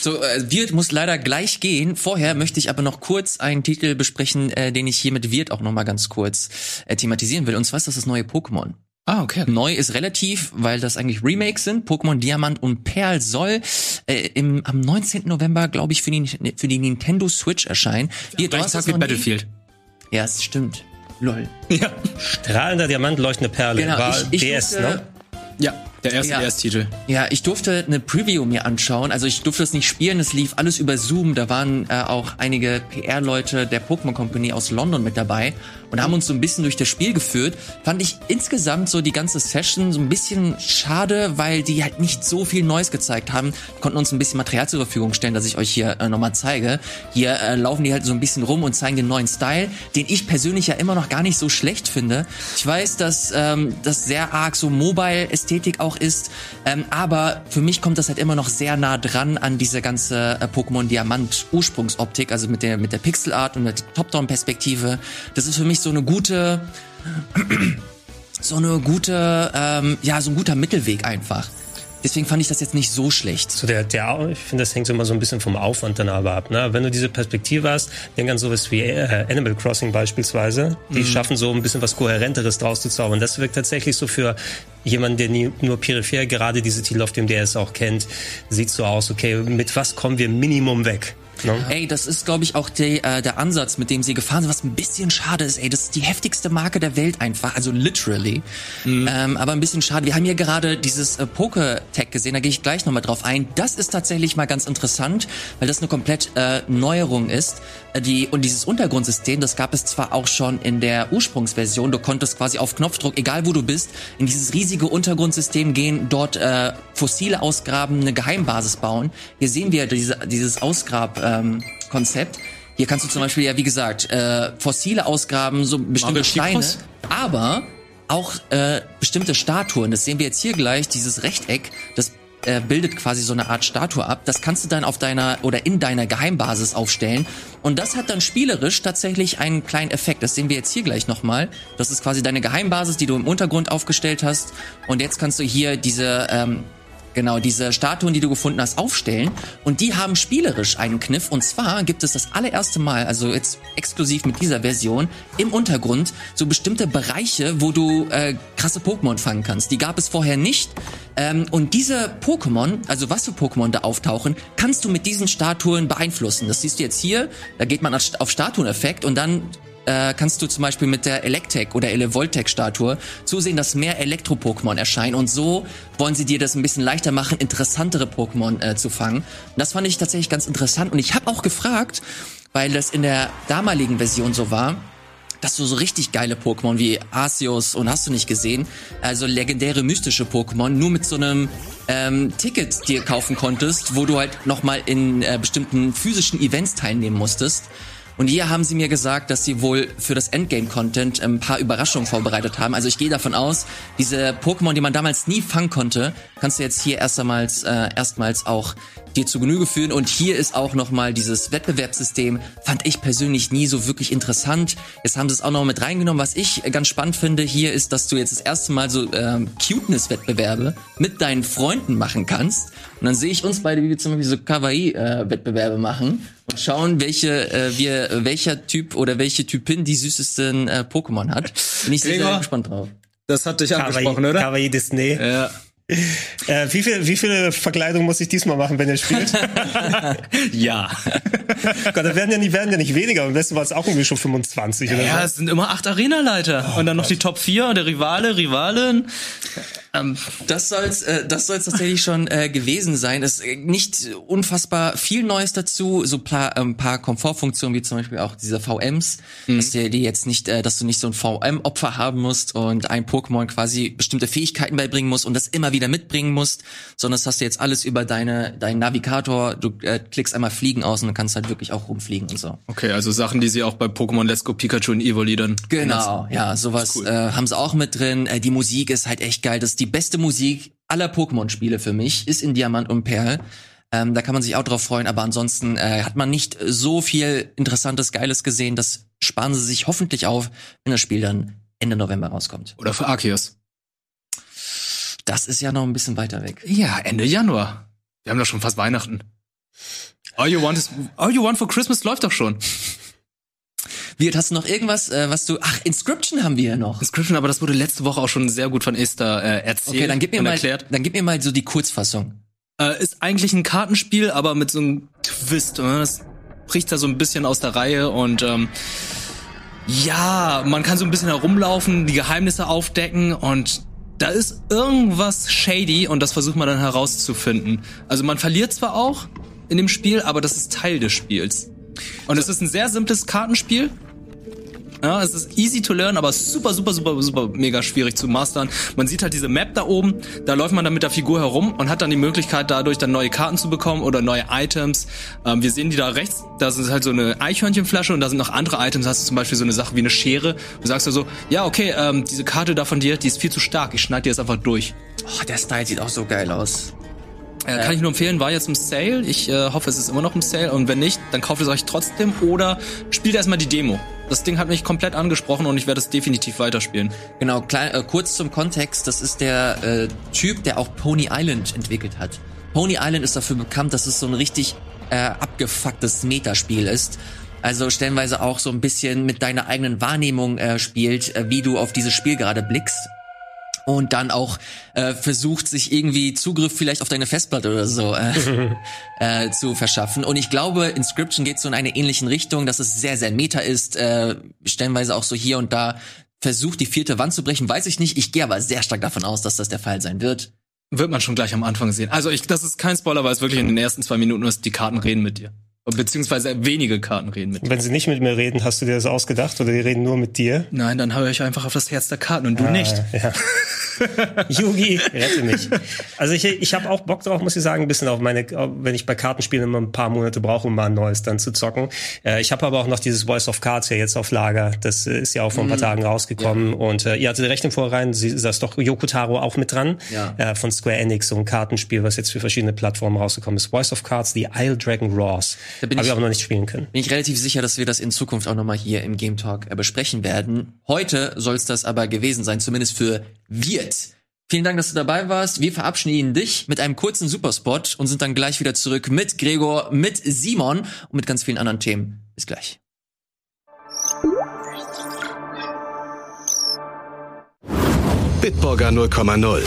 B: So, äh, Wirt muss leider gleich gehen. Vorher möchte ich aber noch kurz einen Titel besprechen, äh, den ich hier mit Wirt auch noch mal ganz kurz äh, thematisieren will. Und zwar ist das das neue Pokémon.
D: Ah, okay.
B: Neu ist relativ, weil das eigentlich Remakes sind. Pokémon Diamant und Perl soll äh, im, am 19. November, glaube ich, für die, für die Nintendo Switch erscheinen. Hast
D: Tag
B: das
D: wie
B: noch nie?
D: Battlefield.
B: Ja, es stimmt. Lol.
D: Ja.
C: Strahlender Diamant, leuchtende Perle.
B: Genau,
C: war
B: ich, ich
C: DS,
B: durfte,
C: ne?
D: Ja, der erste
B: Ja.
D: DS-Titel.
B: Ja, ich durfte eine Preview mir anschauen. Also ich durfte es nicht spielen, es lief alles über Zoom. Da waren äh, auch einige PR-Leute der Pokémon Company aus London mit dabei und haben uns so ein bisschen durch das Spiel geführt. Fand ich insgesamt so die ganze Session so ein bisschen schade, weil die halt nicht so viel Neues gezeigt haben. Konnten uns ein bisschen Material zur Verfügung stellen, das ich euch hier äh, nochmal zeige. Hier äh, laufen die halt so ein bisschen rum und zeigen den neuen Style, den ich persönlich ja immer noch gar nicht so schlecht finde. Ich weiß, dass ähm, das sehr arg so Mobile-Ästhetik auch ist, ähm, aber für mich kommt das halt immer noch sehr nah dran an diese ganze äh, Pokémon Diamant Ursprungsoptik, also mit der mit der Pixelart und mit der Top-Down-Perspektive. Das ist für mich so eine gute so eine gute, ähm, ja, so ein guter Mittelweg einfach. Deswegen fand ich das jetzt nicht so schlecht.
C: So der, der, ich finde, das hängt immer so ein bisschen vom Aufwand dann aber ab. Ne? Wenn du diese Perspektive hast, denk an sowas wie äh, Animal Crossing beispielsweise, die schaffen so ein bisschen was Kohärenteres draus zu zaubern. Das wirkt tatsächlich so für jemanden, der nie, nur peripher gerade diese Titel auf dem DS auch kennt, sieht so aus, okay, mit was kommen wir Minimum weg?
B: Ey, das ist, glaube ich, auch die, äh, der Ansatz, mit dem sie gefahren sind, was ein bisschen schade ist. Ey, das ist die heftigste Marke der Welt einfach, also literally. Ähm, aber ein bisschen schade. Wir haben hier gerade dieses äh, Poke-Tag gesehen, da gehe ich gleich nochmal drauf ein. Das ist tatsächlich mal ganz interessant, weil das eine komplett äh, Neuerung ist. Äh, Die, und dieses Untergrundsystem, das gab es zwar auch schon in der Ursprungsversion. Du konntest quasi auf Knopfdruck, egal wo du bist, in dieses riesige Untergrundsystem gehen, dort äh, Fossile ausgraben, eine Geheimbasis bauen. Hier sehen wir diese, dieses Ausgrab-Konzept. Ähm, Konzept. Hier kannst du zum Beispiel, ja wie gesagt, äh, Fossile ausgraben, so bestimmte Steine, aber auch äh, bestimmte Statuen. Das sehen wir jetzt hier gleich, dieses Rechteck, das äh, bildet quasi so eine Art Statue ab. Das kannst du dann auf deiner oder in deiner Geheimbasis aufstellen. Und das hat dann spielerisch tatsächlich einen kleinen Effekt. Das sehen wir jetzt hier gleich nochmal. Das ist quasi deine Geheimbasis, die du im Untergrund aufgestellt hast. Und jetzt kannst du hier diese ähm, Genau, diese Statuen, die du gefunden hast, aufstellen. Und die haben spielerisch einen Kniff. Und zwar gibt es das allererste Mal, also jetzt exklusiv mit dieser Version, im Untergrund so bestimmte Bereiche, wo du äh, krasse Pokémon fangen kannst. Die gab es vorher nicht. Ähm, und diese Pokémon, also was für Pokémon da auftauchen, kannst du mit diesen Statuen beeinflussen. Das siehst du jetzt hier. Da geht man auf Statueneffekt und dann äh, kannst du zum Beispiel mit der Electek oder Elevoltec-Statue zusehen, dass mehr Elektro-Pokémon erscheinen und so wollen sie dir das ein bisschen leichter machen, interessantere Pokémon äh, zu fangen. Und das fand ich tatsächlich ganz interessant und ich habe auch gefragt, weil das in der damaligen Version so war, dass du so richtig geile Pokémon wie Arceus und hast du nicht gesehen, also legendäre mystische Pokémon, nur mit so einem ähm, Ticket dir kaufen konntest, wo du halt nochmal in äh, bestimmten physischen Events teilnehmen musstest. Und hier haben sie mir gesagt, dass sie wohl für das Endgame-Content ein paar Überraschungen vorbereitet haben. Also ich gehe davon aus, diese Pokémon, die man damals nie fangen konnte, kannst du jetzt hier erstmals, äh, erstmals auch dir zu Genüge führen. Und hier ist auch nochmal dieses Wettbewerbssystem, fand ich persönlich nie so wirklich interessant. Jetzt haben sie es auch noch mit reingenommen. Was ich ganz spannend finde hier ist, dass du jetzt das erste Mal so ähm, Cuteness-Wettbewerbe mit deinen Freunden machen kannst. Und dann sehe ich uns beide, wie wir zum Beispiel so Kawaii-Wettbewerbe machen und schauen, welche äh, wir, welcher Typ oder welche Typin die süßesten äh, Pokémon hat. Bin ich sehr, sehr gespannt drauf.
D: Das hat dich
C: Kawaii,
D: angesprochen, oder?
C: Kawaii Disney.
D: Ja.
C: Äh, wie, viel, wie viele Verkleidungen muss ich diesmal machen, wenn ihr spielt?
D: ja.
C: Gott, da werden ja, nicht, werden ja nicht weniger. Am besten war es auch irgendwie schon 25 oder
D: Ja,
C: so.
D: es sind immer acht Arenaleiter. und dann noch die Top 4, der Rivale, Rivalin. Ähm,
B: Das soll's, äh, das soll's tatsächlich schon äh, gewesen sein. Es ist äh, nicht unfassbar viel Neues dazu, so paar, ähm, paar Komfortfunktionen wie zum Beispiel auch diese VMs, dass dir die jetzt nicht, äh, dass du nicht so ein VM-Opfer haben musst und ein Pokémon quasi bestimmte Fähigkeiten beibringen musst und das immer wieder mitbringen musst, sondern das hast du jetzt alles über deine deinen Navigator. Du äh, klickst einmal Fliegen aus und dann kannst halt wirklich auch rumfliegen und so.
D: okay, also Sachen, die sie auch bei Pokémon Let's Go Pikachu und Evoli dann.
B: Genau, ja, sowas
D: cool.
B: äh, haben sie auch mit drin. Äh, die Musik ist halt echt geil. Das ist die beste Musik aller Pokémon-Spiele für mich, ist in Diamant und Perl. Ähm, da kann man sich auch drauf freuen, aber ansonsten äh, hat man nicht so viel Interessantes, Geiles gesehen. Das sparen sie sich hoffentlich auf, wenn das Spiel dann Ende November rauskommt.
D: Oder für Arceus.
B: Das ist ja noch ein bisschen weiter weg.
D: Ja, Ende Januar. Wir haben doch schon fast Weihnachten. All you want is, all you want for Christmas läuft doch schon.
B: Wirt, hast du noch irgendwas, äh, was du... Ach, Inscription haben wir ja noch.
D: Inscription, aber das wurde letzte Woche auch schon sehr gut von Esther äh, erzählt
B: Okay, dann gib mir mal,
D: erklärt.
B: dann gib mir mal so die Kurzfassung.
D: Äh, ist eigentlich ein Kartenspiel, aber mit so einem Twist. Oder? Das bricht da so ein bisschen aus der Reihe und ähm, ja, man kann so ein bisschen herumlaufen, die Geheimnisse aufdecken und da ist irgendwas shady und das versucht man dann herauszufinden. Also man verliert zwar auch in dem Spiel, aber das ist Teil des Spiels. Und es ist ein sehr simples Kartenspiel. Ja, es ist easy to learn, aber super, super, super, super mega schwierig zu mastern. Man sieht halt diese Map da oben, da läuft man dann mit der Figur herum und hat dann die Möglichkeit, dadurch dann neue Karten zu bekommen oder neue Items. Ähm, wir sehen die da rechts, da ist halt so eine Eichhörnchenflasche und da sind noch andere Items. Da hast du zum Beispiel so eine Sache wie eine Schere. Du sagst ja so, ja, okay, ähm, diese Karte da von dir, die ist viel zu stark, ich schneide dir das einfach durch.
B: Oh, der Style sieht auch so geil aus.
D: Äh, kann ich nur empfehlen, war jetzt im Sale. Ich äh, hoffe, es ist immer noch im Sale. Und wenn nicht, dann kauft es euch trotzdem oder spielt erstmal die Demo. Das Ding hat mich komplett angesprochen und ich werde es definitiv weiterspielen.
B: Genau, klein, äh, kurz zum Kontext, das ist der äh, Typ, der auch Pony Island entwickelt hat. Pony Island ist dafür bekannt, dass es so ein richtig äh, abgefucktes Metaspiel ist. Also stellenweise auch so ein bisschen mit deiner eigenen Wahrnehmung äh, spielt, äh, wie du auf dieses Spiel gerade blickst. Und dann auch äh, versucht, sich irgendwie Zugriff vielleicht auf deine Festplatte oder so äh, äh, zu verschaffen. Und ich glaube, Inscription geht so in eine ähnlichen Richtung, dass es sehr, sehr meta ist, äh, stellenweise auch so hier und da versucht, die vierte Wand zu brechen, weiß ich nicht. Ich gehe aber sehr stark davon aus, dass das der Fall sein wird.
D: Wird man schon gleich am Anfang sehen. Also ich, das ist kein Spoiler, weil es wirklich in den ersten zwei Minuten ist, die Karten reden mit dir. Beziehungsweise wenige Karten reden mit dir.
C: Wenn sie nicht mit mir reden, hast du dir das ausgedacht oder die reden nur mit dir?
D: Nein, dann höre ich einfach auf das Herz der Karten und du nicht.
C: Ah, ja. Yugi, rette mich. Also ich, ich habe auch Bock drauf, muss ich sagen, ein bisschen auf meine, wenn ich bei Kartenspielen immer ein paar Monate brauche, um mal ein neues dann zu zocken. Äh, ich habe aber auch noch dieses Voice of Cards ja jetzt auf Lager. Das äh, ist ja auch vor ein paar Tagen rausgekommen. Und äh, ihr hattet recht im Vorrein, sie, da ist doch Yoko Taro auch mit dran.
B: Ja.
C: Äh, von Square Enix, so ein Kartenspiel, was jetzt für verschiedene Plattformen rausgekommen ist. Voice of Cards, The Isle Dragon Roars.
B: Da bin
C: Habe
B: ich-
C: ich aber noch nicht spielen können.
B: Bin ich relativ sicher, dass wir das in Zukunft auch nochmal hier im Game Talk äh, besprechen werden. Heute soll es das aber gewesen sein, zumindest für Wirt. Vielen Dank, dass du dabei warst. Wir verabschieden dich mit einem kurzen Superspot und sind dann gleich wieder zurück mit Gregor, mit Simon und mit ganz vielen anderen Themen. Bis gleich.
E: Bitburger 0,0.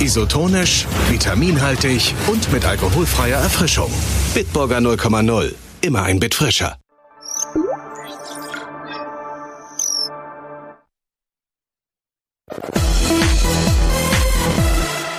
E: Isotonisch, vitaminhaltig und mit alkoholfreier Erfrischung. Bitburger 0,0. Immer ein Bit frischer.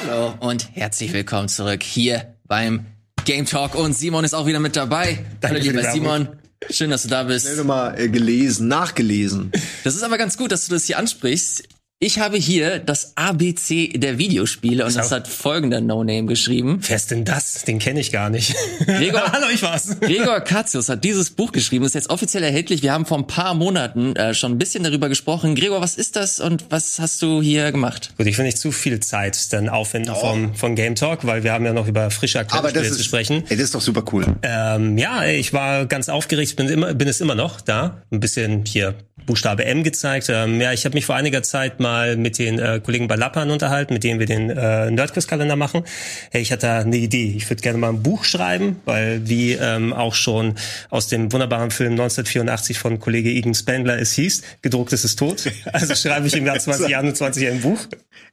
B: Hallo und herzlich willkommen zurück hier beim Game Talk und Simon ist auch wieder mit dabei.
C: Danke
B: Hallo lieber. Simon. Schön, dass du da bist.
F: Schnell noch mal äh, gelesen, nachgelesen.
B: Das ist aber ganz gut, dass du das hier ansprichst. Ich habe hier das ABC der Videospiele und das hat folgender No-Name geschrieben.
C: Wer ist denn das? Den kenne ich gar nicht.
B: Gregor-
C: Hallo, ich war's.
B: Gregor Katzius hat dieses Buch geschrieben, ist jetzt offiziell erhältlich. Wir haben vor ein paar Monaten äh, schon ein bisschen darüber gesprochen. Gregor, was ist das und was hast du hier gemacht?
C: Gut, ich will nicht zu viel Zeit dann aufwenden vom, von Game Talk, weil wir haben ja noch über frische
F: ist,
C: zu sprechen.
F: ey, das ist doch super cool.
C: Ähm, ja, ich war ganz aufgeregt, bin immer, bin es immer noch da. Ein bisschen hier Buchstabe M gezeigt. Ähm, ja, ich habe mich vor einiger Zeit mal mit den äh, Kollegen bei Lappan unterhalten, mit denen wir den äh, Nerdquiz-Kalender machen. Hey, ich hatte da eine Idee. Ich würde gerne mal ein Buch schreiben, weil wie ähm, auch schon aus dem wunderbaren Film 1984 von Kollege Igen Spengler es hieß, gedruckt ist es tot. Also schreibe ich im Jahr 2021 ein Buch.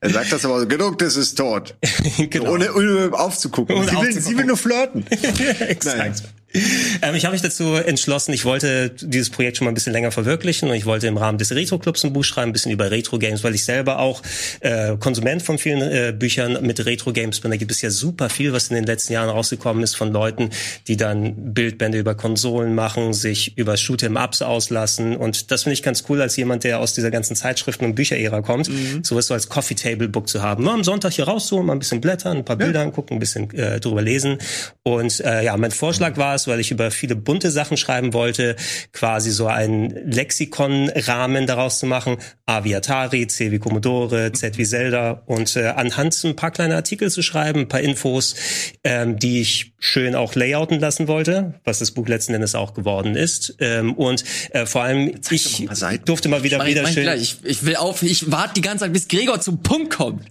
F: Er sagt das aber genug, das ist tot.
C: Genau.
F: Ohne, ohne aufzugucken.
C: Ohne
F: sie, will,
C: aufzugucken.
F: sie will nur flirten.
C: Exakt. Ähm, ich habe mich dazu entschlossen, ich wollte dieses Projekt schon mal ein bisschen länger verwirklichen und ich wollte im Rahmen des Retro-Clubs ein Buch schreiben, ein bisschen über Retro-Games, weil ich selber auch äh, Konsument von vielen äh, Büchern mit Retro-Games bin. Da gibt es ja super viel, was in den letzten Jahren rausgekommen ist von Leuten, die dann Bildbände über Konsolen machen, sich über Shoot'em-Ups auslassen. Und das finde ich ganz cool als jemand, der aus dieser ganzen Zeitschriften- und Bücherära kommt, sowas so als Coffee-Table-Book zu haben. Nur am Sonntag hier rauszuholen, mal ein bisschen blättern, ein paar Bilder angucken, ein bisschen äh, drüber lesen. Und äh, ja, mein Vorschlag war es, weil ich über viele bunte Sachen schreiben wollte, quasi so einen Lexikon-Rahmen daraus zu machen. A wie Atari, C wie Commodore, Z wie Zelda und äh, anhand ein paar kleine Artikel zu schreiben, ein paar Infos, ähm, die ich schön auch layouten lassen wollte, was das Buch letzten Endes auch geworden ist. Ähm, und äh, vor allem, ich durfte mal wieder
B: ich,
C: wieder
B: mach ich,
C: schön.
B: gleich. ich, ich will auf, ich warte die ganze Zeit, bis Gregor zum Punkt kommt.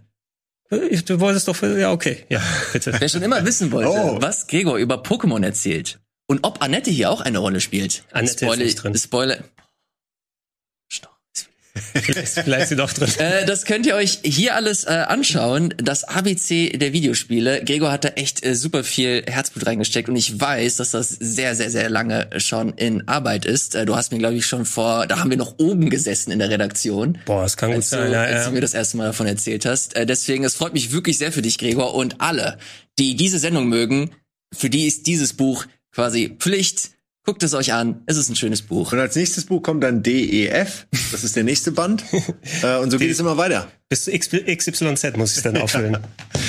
C: Du wolltest doch, ja okay, ja bitte.
B: Wer schon immer wissen wollte,
F: Oh.
B: was Gregor über Pokémon erzählt und ob Annette hier auch eine Rolle spielt.
C: Annette ist nicht drin.
B: Spoiler.
C: Vielleicht, sie doch drin.
B: Äh, das könnt ihr euch hier alles äh, anschauen. Das ABC der Videospiele. Gregor hat da echt äh, super viel Herzblut reingesteckt und ich weiß, dass das sehr, sehr, sehr lange schon in Arbeit ist. Äh, du hast mir, glaube ich, schon vor, da haben wir noch oben gesessen in der Redaktion.
C: Boah, das kann gut
B: als du,
C: sein. Ja,
B: als
C: ja.
B: du mir das erste Mal davon erzählt hast. Äh, deswegen, es freut mich wirklich sehr für dich, Gregor. Und alle, die diese Sendung mögen, für die ist dieses Buch quasi Pflicht. Guckt es euch an. Es ist ein schönes Buch.
F: Und als nächstes Buch kommt dann DEF. Das ist der nächste Band. äh, und so geht es immer weiter.
C: Bis zu XYZ muss ich dann auffüllen.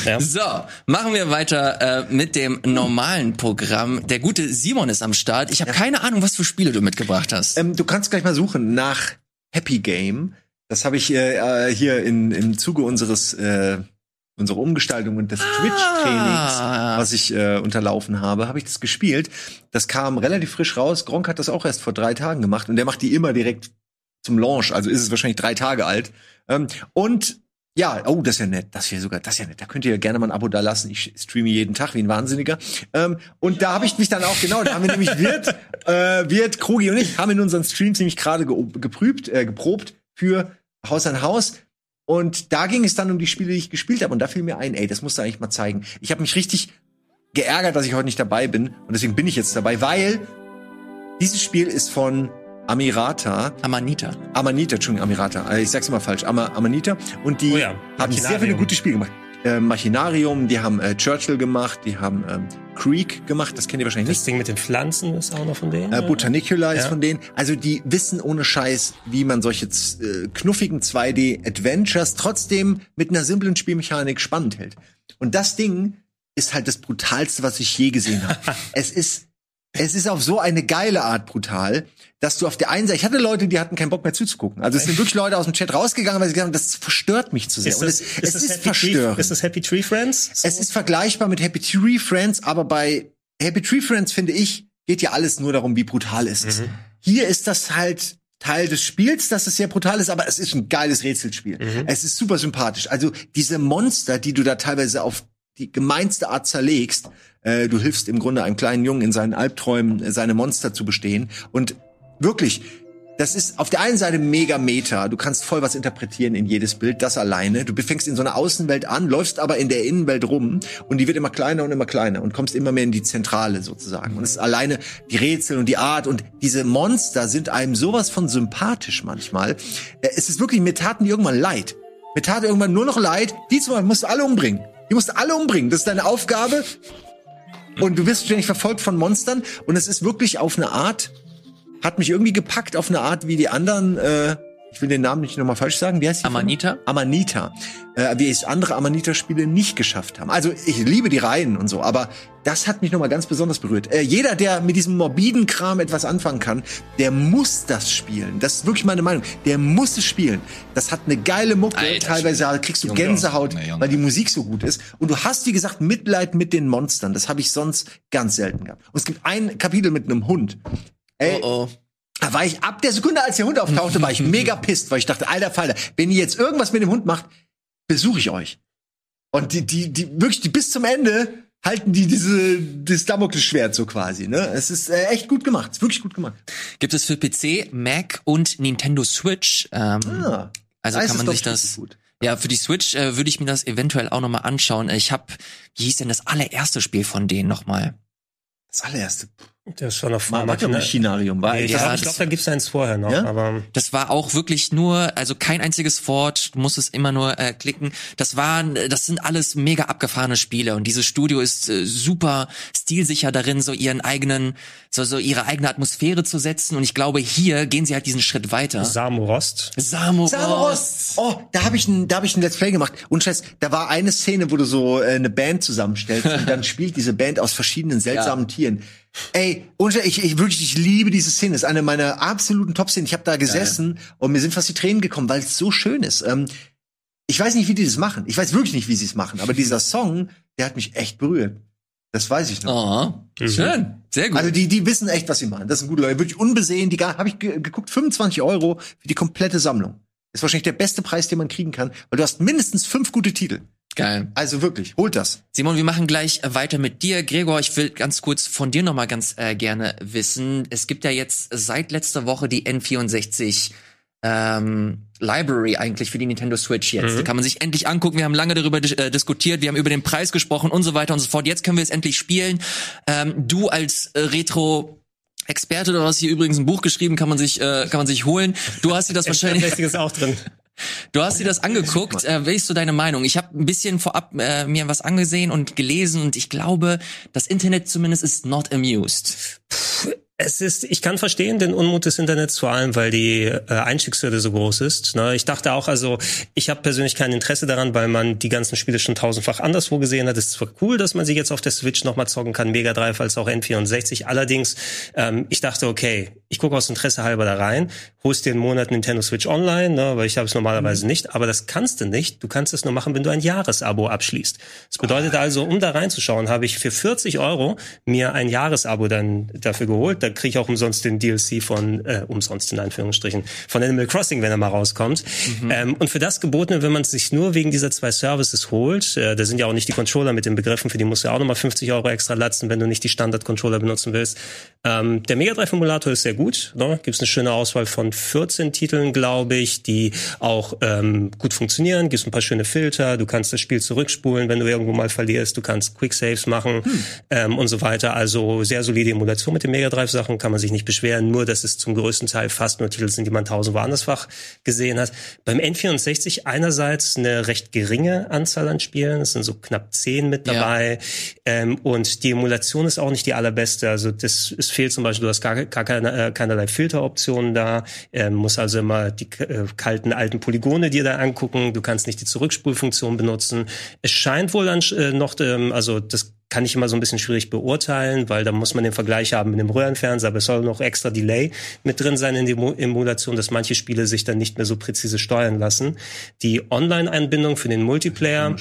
C: ja.
B: So, machen wir weiter äh, mit dem normalen Programm. Der gute Simon ist am Start. Ich habe keine Ahnung, was für Spiele du mitgebracht hast.
F: Ähm, du kannst gleich mal suchen nach Happy Game. Das habe ich äh, äh, hier in, im Zuge unseres äh, unserer Umgestaltung und des Twitch-Trainings,
B: Ah.
F: was ich äh, unterlaufen habe, habe ich das gespielt. Das kam relativ frisch raus. Gronk hat das auch erst vor drei Tagen gemacht und der macht die immer direkt zum Launch. Also ist es wahrscheinlich drei Tage alt. Ähm, und ja, oh, das ist ja nett. Das wäre sogar, das ist ja nett. Da könnt ihr gerne mal ein Abo da lassen. Ich streame jeden Tag wie ein Wahnsinniger. Ähm, und da habe ich mich dann auch genau, da haben wir nämlich Wirt, äh, Wirt, Krugi und ich haben in unseren Streams nämlich gerade ge geprüft, äh, geprobt für Haus an Haus. Und da ging es dann um die Spiele, die ich gespielt habe. Und da fiel mir ein, ey, das musst du eigentlich mal zeigen. Ich habe mich richtig geärgert, dass ich heute nicht dabei bin. Und deswegen bin ich jetzt dabei, weil dieses Spiel ist von Amirata.
B: Amanita.
F: Amanita, Entschuldigung, Amirata. Äh, Ich sag's immer falsch. Ama, Amanita. Und die
C: Oh ja,
F: haben sehr viele gute Spiele gemacht. Äh, Machinarium, die haben äh, Churchill gemacht, die haben ähm, Creek gemacht, das kennt ihr wahrscheinlich nicht.
C: Das Ding mit den Pflanzen ist auch noch von denen.
F: Äh, Botanicula ist
C: Ja.
F: von denen. Also die wissen ohne Scheiß, wie man solche äh, knuffigen 2D-Adventures trotzdem mit einer simplen Spielmechanik spannend hält. Und das Ding ist halt das brutalste, was ich je gesehen habe. es ist es ist auf so eine geile Art brutal, dass du auf der einen Seite, ich hatte Leute, die hatten keinen Bock mehr zuzugucken. Also es sind wirklich Leute aus dem Chat rausgegangen, weil sie gesagt haben, das verstört mich zu sehr.
C: ist
F: Und
C: das,
F: es,
C: ist
F: es
C: das
F: ist
C: Happy Tree,
F: verstörend.
C: ist das Happy Tree Friends? So?
F: Es ist vergleichbar mit Happy Tree Friends, aber bei Happy Tree Friends finde ich, geht ja alles nur darum, wie brutal es ist. Hier ist das halt Teil des Spiels, dass es sehr brutal ist, aber es ist ein geiles Rätselspiel. Es ist super sympathisch. Also diese Monster, die du da teilweise auf die gemeinste Art zerlegst, äh, du hilfst im Grunde einem kleinen Jungen in seinen Albträumen, äh, seine Monster zu bestehen. Und wirklich, das ist auf der einen Seite mega meta. Du kannst voll was interpretieren in jedes Bild, das alleine. Du fängst in so einer Außenwelt an, läufst aber in der Innenwelt rum und die wird immer kleiner und immer kleiner und kommst immer mehr in die Zentrale sozusagen. Und es ist alleine die Rätsel und die Art und diese Monster sind einem sowas von sympathisch manchmal. Äh, Es ist wirklich, mir taten die irgendwann leid. Mir tat irgendwann nur noch leid, die zum Beispiel musst du alle umbringen. Die musst du alle umbringen. Das ist deine Aufgabe. Und du wirst ständig verfolgt von Monstern. Und es ist wirklich auf eine Art, hat mich irgendwie gepackt auf eine Art wie die anderen. Äh, ich will den Namen nicht nochmal falsch sagen, wie heißt die?
B: Amanita?
F: Amanita. Äh, wie es andere Amanita-Spiele nicht geschafft haben. Also ich liebe die Reihen und so, aber das hat mich nochmal ganz besonders berührt. Äh, jeder, der mit diesem morbiden Kram etwas anfangen kann, der muss das spielen. Das ist wirklich meine Meinung. Der muss es spielen. Das hat eine geile Mucke.
B: Alter,
F: Teilweise kriegst du Gänsehaut, weil die Musik so gut ist. Und du hast, wie gesagt, Mitleid mit den Monstern. Das habe ich sonst ganz selten gehabt. Und es gibt ein Kapitel mit einem Hund. Ey,
B: Oh oh.
F: da war ich ab der Sekunde, als der Hund auftauchte, war ich mega pisst, weil ich dachte, alter Falter, wenn ihr jetzt irgendwas mit dem Hund macht, besuche ich euch. Und die, die, die, wirklich, die bis zum Ende halten die diese, das Damoklesschwert so quasi, ne? Es ist äh, echt gut gemacht, ist wirklich gut gemacht.
B: Gibt es für PC, Mac und Nintendo Switch. Ähm,
F: Ah,
B: also kann man sich das.
F: gut.
B: Ja, für die Switch äh, würde ich mir das eventuell auch nochmal anschauen. Ich habe, wie hieß denn das allererste Spiel von denen nochmal?
F: Das allererste.
C: Der ist schon auf
F: Machinarium war
C: Nee,
F: echt.
C: das,
B: Ja,
C: ich glaube, da gibt's eins vorher noch,
F: Ja?
C: aber
B: Das war auch wirklich nur, also kein einziges Wort, du musst es immer nur äh, klicken. Das waren, das sind alles mega abgefahrene Spiele und dieses Studio ist äh, super stilsicher darin, so ihren eigenen, so, so ihre eigene Atmosphäre zu setzen. Und ich glaube, hier gehen sie halt diesen Schritt weiter.
C: Samu Rost.
B: Samurai.
F: Samuros! Oh, da habe ich ein, da habe ich ein Let's Play gemacht. Und Scheiß, da war eine Szene, wo du so äh, eine Band zusammenstellst und dann spielt diese Band aus verschiedenen seltsamen Tieren. Ey, und ich, ich wirklich, ich liebe diese Szene. Das ist eine meiner absoluten Top-Szenen. Ich habe da gesessen und mir sind fast die Tränen gekommen, weil es so schön ist. Ähm, ich weiß nicht, wie die das machen. Ich weiß wirklich nicht, wie sie es machen. Aber dieser Song, der hat mich echt berührt. Das weiß ich noch.
B: Oh, schön. Sehr gut.
F: Also die, die wissen echt, was sie machen. Das sind gute Leute. Wirklich unbesehen. Die habe ich ge geguckt, 25 Euro für die komplette Sammlung. ist wahrscheinlich der beste Preis, den man kriegen kann, weil du hast mindestens fünf gute Titel.
B: Geil.
F: Also wirklich, holt das.
B: Simon, wir machen gleich äh, weiter mit dir. Gregor, ich will ganz kurz von dir nochmal ganz äh, gerne wissen. Es gibt ja jetzt seit letzter Woche die N64 ähm, Library eigentlich für die Nintendo Switch jetzt. Die kann man sich endlich angucken. Wir haben lange darüber dis äh, diskutiert, wir haben über den Preis gesprochen und so weiter und so fort. Jetzt können wir es endlich spielen. Ähm, du als äh, Retro Experte, du hast hier übrigens ein Buch geschrieben, kann man sich äh, kann man sich holen. Du hast dir das wahrscheinlich
C: ist auch drin.
B: Du hast dir das angeguckt. Äh, wie ist so deine Meinung? Ich habe ein bisschen vorab äh, mir was angesehen und gelesen und ich glaube, das Internet zumindest ist not amused.
C: Es ist, ich kann verstehen den Unmut des Internets, vor allem weil die äh, Einstiegshürde so groß ist. Ne? Ich dachte auch, also ich habe persönlich kein Interesse daran, weil man die ganzen Spiele schon tausendfach anderswo gesehen hat. Es ist zwar cool, dass man sie jetzt auf der Switch nochmal zocken kann, Mega Drive als auch N64. Allerdings, ähm, ich dachte, okay, ich gucke aus Interesse halber da rein, holst dir einen Monat Nintendo Switch Online, ne, weil ich habe es normalerweise nicht, aber das kannst du nicht. Du kannst es nur machen, wenn du ein Jahresabo abschließt. Das bedeutet also, um da reinzuschauen, habe ich für 40 Euro mir ein Jahresabo dann dafür geholt. Da kriege ich auch umsonst den DLC von, äh, umsonst in Anführungsstrichen, von Animal Crossing, wenn er mal rauskommt. Ähm, und für das Gebotene, wenn man es sich nur wegen dieser zwei Services holt, äh, da sind ja auch nicht die Controller mit den Begriffen, für die musst du ja auch nochmal 50 Euro extra latzen, wenn du nicht die Standard-Controller benutzen willst. Ähm, der Mega Drive Emulator ist sehr gut. Ne? Gibt es eine schöne Auswahl von 14 Titeln, glaube ich, die auch ähm, gut funktionieren. Gibt ein paar schöne Filter. Du kannst das Spiel zurückspulen, wenn du irgendwo mal verlierst. Du kannst Quick Saves machen ähm, und so weiter. Also sehr solide Emulation mit den Mega Drive Sachen kann man sich nicht beschweren. Nur, dass es zum größten Teil fast nur Titel sind, die man tausendwo andersfach gesehen hat. Beim N64 einerseits eine recht geringe Anzahl an Spielen. Es sind so knapp zehn mit
B: Ja.
C: dabei. Ähm, und die Emulation ist auch nicht die allerbeste. Also das, es fehlt zum Beispiel, du hast gar, gar keine, äh, keinerlei Filteroptionen da. Ähm, musst also immer die äh, kalten alten Polygone dir da angucken. Du kannst nicht die Zurückspulfunktion benutzen. Es scheint wohl an, äh, noch, ähm, also das kann ich immer so ein bisschen schwierig beurteilen, weil da muss man den Vergleich haben mit dem Röhrenfernseher, aber es soll noch extra Delay mit drin sein in der Emulation, dass manche Spiele sich dann nicht mehr so präzise steuern lassen. Die Online-Einbindung für den Multiplayer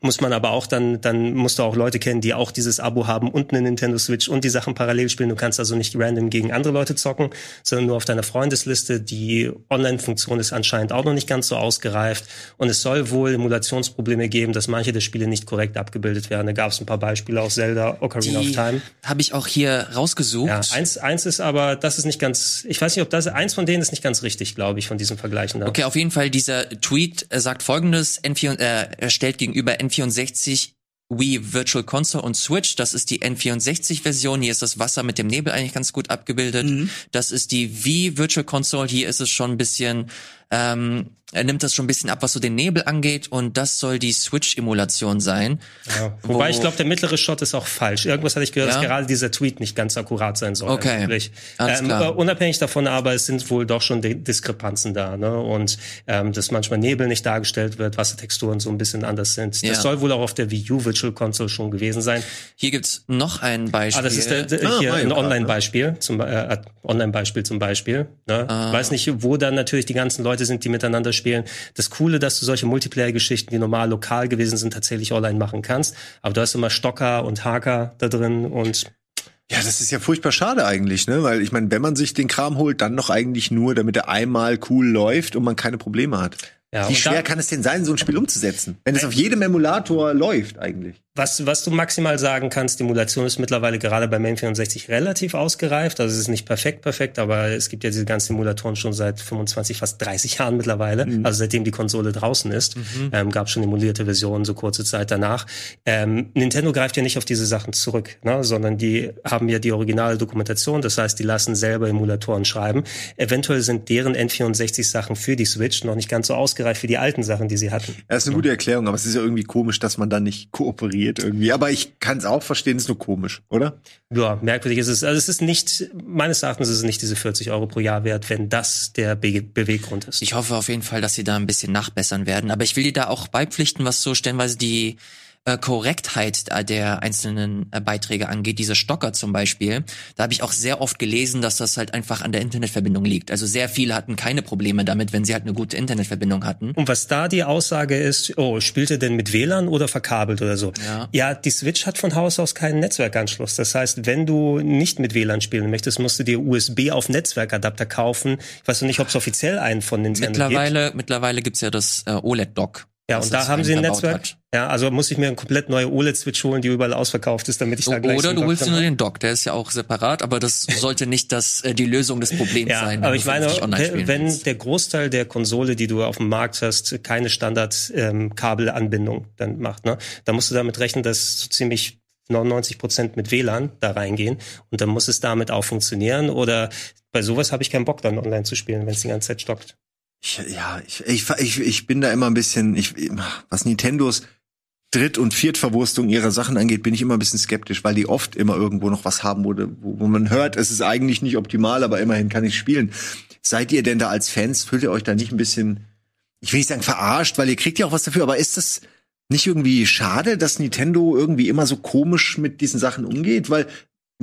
C: muss man aber auch dann, dann musst du auch Leute kennen, die auch dieses Abo haben und eine Nintendo Switch und die Sachen parallel spielen. Du kannst also nicht random gegen andere Leute zocken, sondern nur auf deiner Freundesliste. Die Online-Funktion ist anscheinend auch noch nicht ganz so ausgereift und es soll wohl Emulationsprobleme geben, dass manche der Spiele nicht korrekt abgebildet werden. Da gab es ein paar Beispiele aus Zelda, Ocarina of
B: Die
C: Time.
B: habe ich auch hier rausgesucht.
C: Ja, eins, eins ist aber, das ist nicht ganz, ich weiß nicht, ob das, eins von denen ist nicht ganz richtig, glaube ich, von diesen Vergleichen da.
B: Okay, auf jeden Fall, dieser Tweet äh, sagt folgendes, N4, äh, er stellt gegenüber N64 Wii Virtual Console und Switch, das ist die N64-Version, hier ist das Wasser mit dem Nebel eigentlich ganz gut abgebildet. Das ist die Wii Virtual Console, hier ist es schon ein bisschen ähm, er nimmt das schon ein bisschen ab, was so den Nebel angeht und das soll die Switch-Emulation sein.
C: Ja. Wobei
B: Wo-
C: ich glaube, der mittlere Shot ist auch falsch. Irgendwas hatte ich gehört,
B: Ja?
C: dass gerade dieser Tweet nicht ganz akkurat sein soll.
B: Okay.
C: Ähm, äh, unabhängig davon aber, es sind wohl doch schon Di- Diskrepanzen da. Ne? Und ähm, dass manchmal Nebel nicht dargestellt wird, Wassertexturen so ein bisschen anders sind. Das
B: Ja.
C: soll wohl auch auf der Wii U Virtual Console schon gewesen sein.
B: Hier gibt's noch ein Beispiel.
C: Ah, das ist der, der,
F: Ah,
C: hier ein Online-Beispiel, zum äh, Online-Beispiel zum Beispiel. Ne?
B: Ah.
C: Weiß nicht, wo dann natürlich die ganzen Leute sind, die miteinander spielen. Das Coole, dass du solche Multiplayer-Geschichten, die normal lokal gewesen sind, tatsächlich online machen kannst. Aber du hast immer Stocker und Haker da drin und
F: Ja, das ist ja furchtbar schade eigentlich, ne? Weil ich meine, wenn man sich den Kram holt, dann noch eigentlich nur, damit er einmal cool läuft und man keine Probleme hat.
C: Ja,
F: Wie schwer kann es denn sein, so ein Spiel umzusetzen? Wenn es auf jedem Emulator läuft eigentlich.
C: Was, was du maximal sagen kannst, die Emulation ist mittlerweile gerade beim N64 relativ ausgereift. Also es ist nicht perfekt, perfekt, aber es gibt ja diese ganzen Emulatoren schon seit 25, fast 30 Jahren mittlerweile. Also seitdem die Konsole draußen ist, ähm, gab schon emulierte Versionen so kurze Zeit danach. Ähm, Nintendo greift ja nicht auf diese Sachen zurück, ne, sondern die haben ja die originale Dokumentation. Das heißt, die lassen selber Emulatoren schreiben. Eventuell sind deren N64-Sachen für die Switch noch nicht ganz so ausgereift wie die alten Sachen, die sie hatten.
F: Das ist eine gute Erklärung, aber es ist ja irgendwie komisch, dass man dann nicht kooperiert irgendwie. Aber ich kann es auch verstehen, ist nur komisch, oder?
C: Ja, merkwürdig ist es. Also es ist nicht, meines Erachtens ist es nicht diese 40 Euro pro Jahr wert, wenn das der Be Beweggrund ist.
B: Ich hoffe auf jeden Fall, dass sie da ein bisschen nachbessern werden. Aber ich will dir da auch beipflichten, was so stellenweise die äh, Korrektheit äh, der einzelnen äh, Beiträge angeht. Diese Stocker zum Beispiel, da habe ich auch sehr oft gelesen, dass das halt einfach an der Internetverbindung liegt. Also sehr viele hatten keine Probleme damit, wenn sie halt eine gute Internetverbindung hatten.
C: Und was da die Aussage ist, oh, spielt er denn mit WLAN oder verkabelt oder so?
B: Ja.
C: die Switch hat von Haus aus keinen Netzwerkanschluss. Das heißt, wenn du nicht mit WLAN spielen möchtest, musst du dir USB auf Netzwerkadapter kaufen. Ich weiß noch nicht, ob es offiziell einen von Nintendo gibt.
B: Mittlerweile, mittlerweile gibt's ja das äh, OLED-Dock.
C: Ja, und da haben sie ein Netzwerk.
B: hat.
C: Ja, also muss ich mir eine komplett neue OLED-Switch holen, die überall ausverkauft ist, damit ich da gleich so
B: Oder du holst dir nur den Dock, der ist ja auch separat, aber das sollte nicht das, äh, die Lösung des Problems
C: Ja,
B: sein.
C: aber ich meine, wenn,
B: willst.
C: der Großteil der Konsole, die du auf dem Markt hast, keine Standard-Kabelanbindung dann macht, ne, dann musst du damit rechnen, dass so ziemlich 99 Prozent mit WLAN da reingehen und dann muss es damit auch funktionieren. Oder bei sowas habe ich keinen Bock, dann online zu spielen, wenn es die ganze Zeit stockt.
F: Ich, ja, ich, ich, ich, ich bin da immer ein bisschen, ich, was Nintendos Dritt- und Viertverwurstung ihrer Sachen angeht, bin ich immer ein bisschen skeptisch, weil die oft immer irgendwo noch was haben, wo, wo, man hört, es ist eigentlich nicht optimal, aber immerhin kann ich spielen. Seid ihr denn da als Fans, fühlt ihr euch da nicht ein bisschen, ich will nicht sagen verarscht, weil ihr kriegt ja auch was dafür, aber ist das nicht irgendwie schade, dass Nintendo irgendwie immer so komisch mit diesen Sachen umgeht? Weil,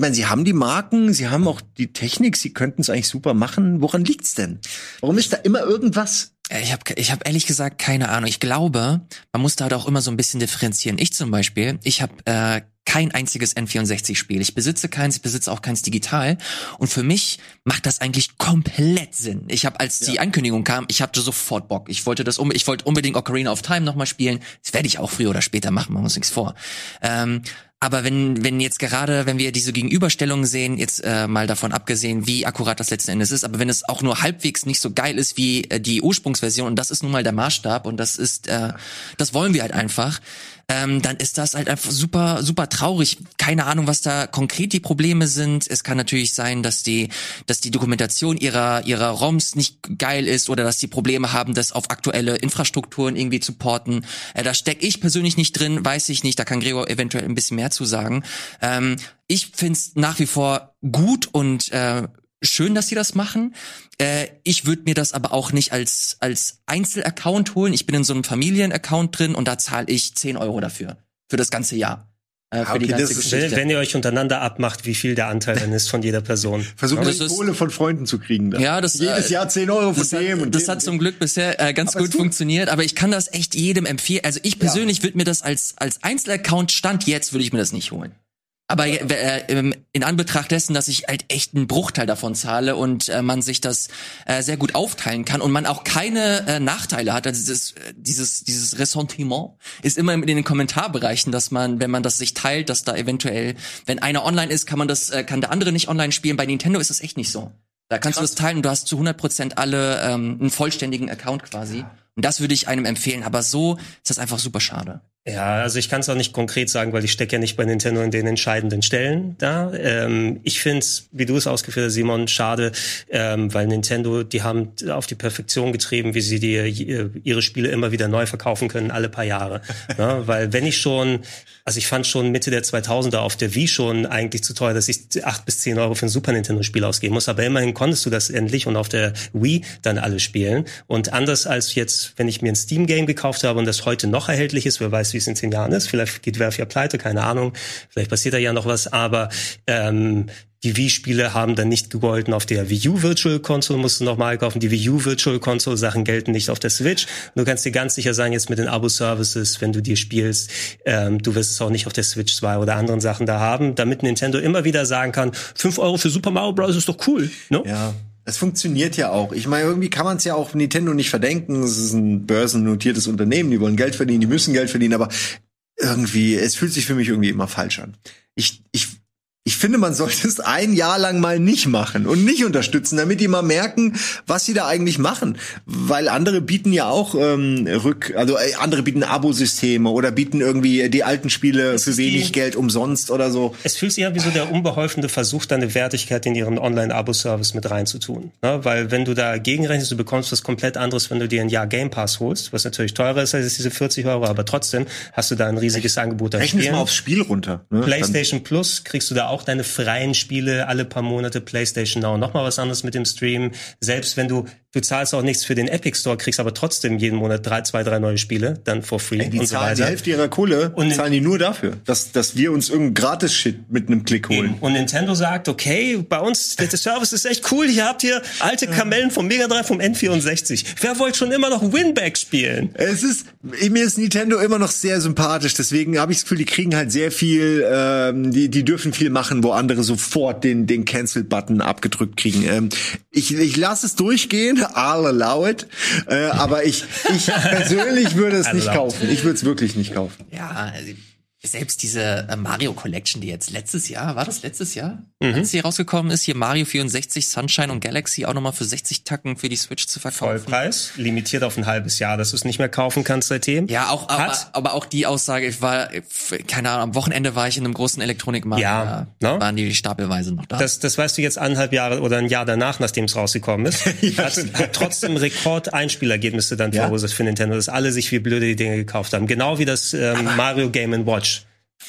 F: ich meine, sie haben die Marken, sie haben auch die Technik, sie könnten es eigentlich super machen. Woran liegt's denn? Warum ist da immer irgendwas?
B: Äh, Ich habe ich hab ehrlich gesagt keine Ahnung. Ich glaube, man muss da halt auch immer so ein bisschen differenzieren. Ich zum Beispiel, ich habe äh, kein einziges N64-Spiel. Ich besitze keins, ich besitze auch keins digital. Und für mich macht das eigentlich komplett Sinn. Ich habe, als die Ankündigung kam, ich hatte sofort Bock. Ich wollte das, um, ich wollte unbedingt Ocarina of Time nochmal spielen. Das werde ich auch früher oder später machen, wir uns nichts vor. Ähm, aber wenn, wenn jetzt gerade, wenn wir diese Gegenüberstellung sehen, jetzt äh, mal davon abgesehen, wie akkurat das letzten Endes ist, aber wenn es auch nur halbwegs nicht so geil ist wie äh, die Ursprungsversion, und das ist nun mal der Maßstab und das ist, äh, das wollen wir halt einfach, ähm, dann ist das halt einfach super, super traurig. Keine Ahnung, was da konkret die Probleme sind. Es kann natürlich sein, dass die, dass die Dokumentation ihrer, ihrer ROMs nicht geil ist oder dass die Probleme haben, das auf aktuelle Infrastrukturen irgendwie zu porten. Äh, da steck ich persönlich nicht drin, weiß ich nicht. Da kann Gregor eventuell ein bisschen mehr zu sagen. Ähm, ich find's nach wie vor gut und äh, schön, dass sie das machen. Äh, ich würde mir das aber auch nicht als, als Einzelaccount holen. Ich bin in so einem Familienaccount drin und da zahle ich 10 Euro dafür. Für das ganze Jahr. Äh, für die
F: okay, ist-.
C: Wenn, wenn ihr euch untereinander abmacht, wie viel der Anteil dann ist von jeder Person.
F: Versucht
B: Das
F: die Kohle von Freunden zu kriegen. Da.
B: Ja, das,
F: Jedes
B: äh,
F: Jahr 10 Euro von
B: das
F: dem
B: hat,
F: und
B: das
F: dem
B: hat
F: und
B: zum Glück bisher äh, ganz
F: Aber
B: gut funktioniert, aber ich kann das echt jedem empfehlen. Also ich persönlich würde mir das als als Einzelaccount stand jetzt würde ich mir das nicht holen. Aber äh, ähm, in Anbetracht dessen, dass ich halt echt einen Bruchteil davon zahle und äh, man sich das äh, sehr gut aufteilen kann und man auch keine äh, Nachteile hat, also dieses, äh, dieses, dieses Ressentiment ist immer in den Kommentarbereichen, dass man, wenn man das sich teilt, dass da eventuell, wenn einer online ist, kann man das, äh, kann der andere nicht online spielen. Bei Nintendo ist das echt nicht so. Da kannst du das teilen und du hast zu 100% alle ähm, einen vollständigen Account quasi. Und das würde ich einem empfehlen. Aber so ist das einfach super schade.
C: Ja, also ich kann es auch nicht konkret sagen, weil ich stecke ja nicht bei Nintendo in den entscheidenden Stellen da. Ähm, ich finde es, wie du es ausgeführt hast, Simon, schade, ähm, weil Nintendo, die haben auf die Perfektion getrieben, wie sie dir ihre Spiele immer wieder neu verkaufen können, alle paar Jahre. ja, weil wenn ich schon, also ich fand schon Mitte der 2000er auf der Wii schon eigentlich zu teuer, dass ich acht bis zehn Euro für ein Super Nintendo-Spiel ausgeben muss, aber immerhin konntest du das endlich und auf der Wii dann alle spielen. Und anders als jetzt, wenn ich mir ein Steam-Game gekauft habe und das heute noch erhältlich ist, wer weiß, wie es in zehn Jahren ist. Vielleicht geht Valve ja pleite, keine Ahnung. Vielleicht passiert da ja noch was. Aber ähm, die Wii-Spiele haben dann nicht gegolten auf der Wii U Virtual Console, musst du nochmal kaufen. Die Wii U Virtual Console Sachen gelten nicht auf der Switch. du kannst dir ganz sicher sein, jetzt mit den Abo-Services, wenn du dir spielst, ähm, du wirst es auch nicht auf der Switch 2 oder anderen Sachen da haben, damit Nintendo immer wieder sagen kann, fünf Euro für Super Mario Bros. ist doch cool. Ne?
F: Ja. Es funktioniert ja auch. Ich meine, irgendwie kann man es ja auch Nintendo nicht verdenken. Es ist ein börsennotiertes Unternehmen, die wollen Geld verdienen, die müssen Geld verdienen, aber irgendwie, es fühlt sich für mich irgendwie immer falsch an. Ich, ich ich finde, man sollte es ein Jahr lang mal nicht machen und nicht unterstützen, damit die mal merken, was sie da eigentlich machen. Weil andere bieten ja auch ähm, rück, also äh, andere bieten Abosysteme oder bieten irgendwie die alten Spiele es für wenig die, Geld umsonst oder so.
C: Es fühlt sich ja wie so der unbeholfene Versuch, deine Wertigkeit in ihren Online-Abo-Service mit reinzutun. Ne? Weil wenn du da gegenrechnest, du bekommst was komplett anderes, wenn du dir ein Jahr Game Pass holst, was natürlich teurer ist als diese 40 Euro, aber trotzdem hast du da ein riesiges Angebot
F: an Rechnen Spielen. mal aufs Spiel runter.
C: Ne? PlayStation Dann Plus kriegst du da auch deine freien Spiele alle paar Monate PlayStation Now. Nochmal was anderes mit dem Stream. Selbst wenn du Du zahlst auch nichts für den Epic Store, kriegst aber trotzdem jeden Monat drei, zwei, drei neue Spiele, dann for free
F: Ey, die
C: und
F: so weiter. Die Hälfte ihrer Kohle und zahlen die nur dafür, dass, dass wir uns irgendeinen Gratis-Shit mit einem Klick holen.
C: Und Nintendo sagt, okay, bei uns, der Service ist echt cool, ihr habt hier alte Kamellen vom Mega Drive, vom N64. Wer wollte schon immer noch Winback spielen?
F: Es ist, mir ist Nintendo immer noch sehr sympathisch, deswegen habe ich das Gefühl, die kriegen halt sehr viel, ähm, die, die dürfen viel machen, wo andere sofort den, den Cancel-Button abgedrückt kriegen. Ähm, ich, ich lasse es durchgehen, all allow it. Äh, aber ich, ich persönlich würde es nicht kaufen. Ich würde es wirklich nicht kaufen.
B: Ja, also selbst diese äh, Mario Collection, die jetzt letztes Jahr, war das letztes Jahr, mhm. als sie rausgekommen ist, hier Mario 64, Sunshine und Galaxy auch nochmal für 60 Tacken für die Switch zu verkaufen.
C: Vollpreis, limitiert auf ein halbes Jahr, dass du es nicht mehr kaufen kannst seitdem.
B: Ja, auch, aber, aber, auch die Aussage, ich war, keine Ahnung, am Wochenende war ich in einem großen Elektronikmarkt, ja, da no? waren die stapelweise noch da.
C: Das, das weißt du jetzt anderthalb Jahre oder ein Jahr danach, nachdem es rausgekommen ist. ja, hat, hat trotzdem Rekord-Einspielergebnisse dann ja? verursacht für Nintendo, dass alle sich wie blöde die Dinge gekauft haben. Genau wie das ähm, Mario Game Watch.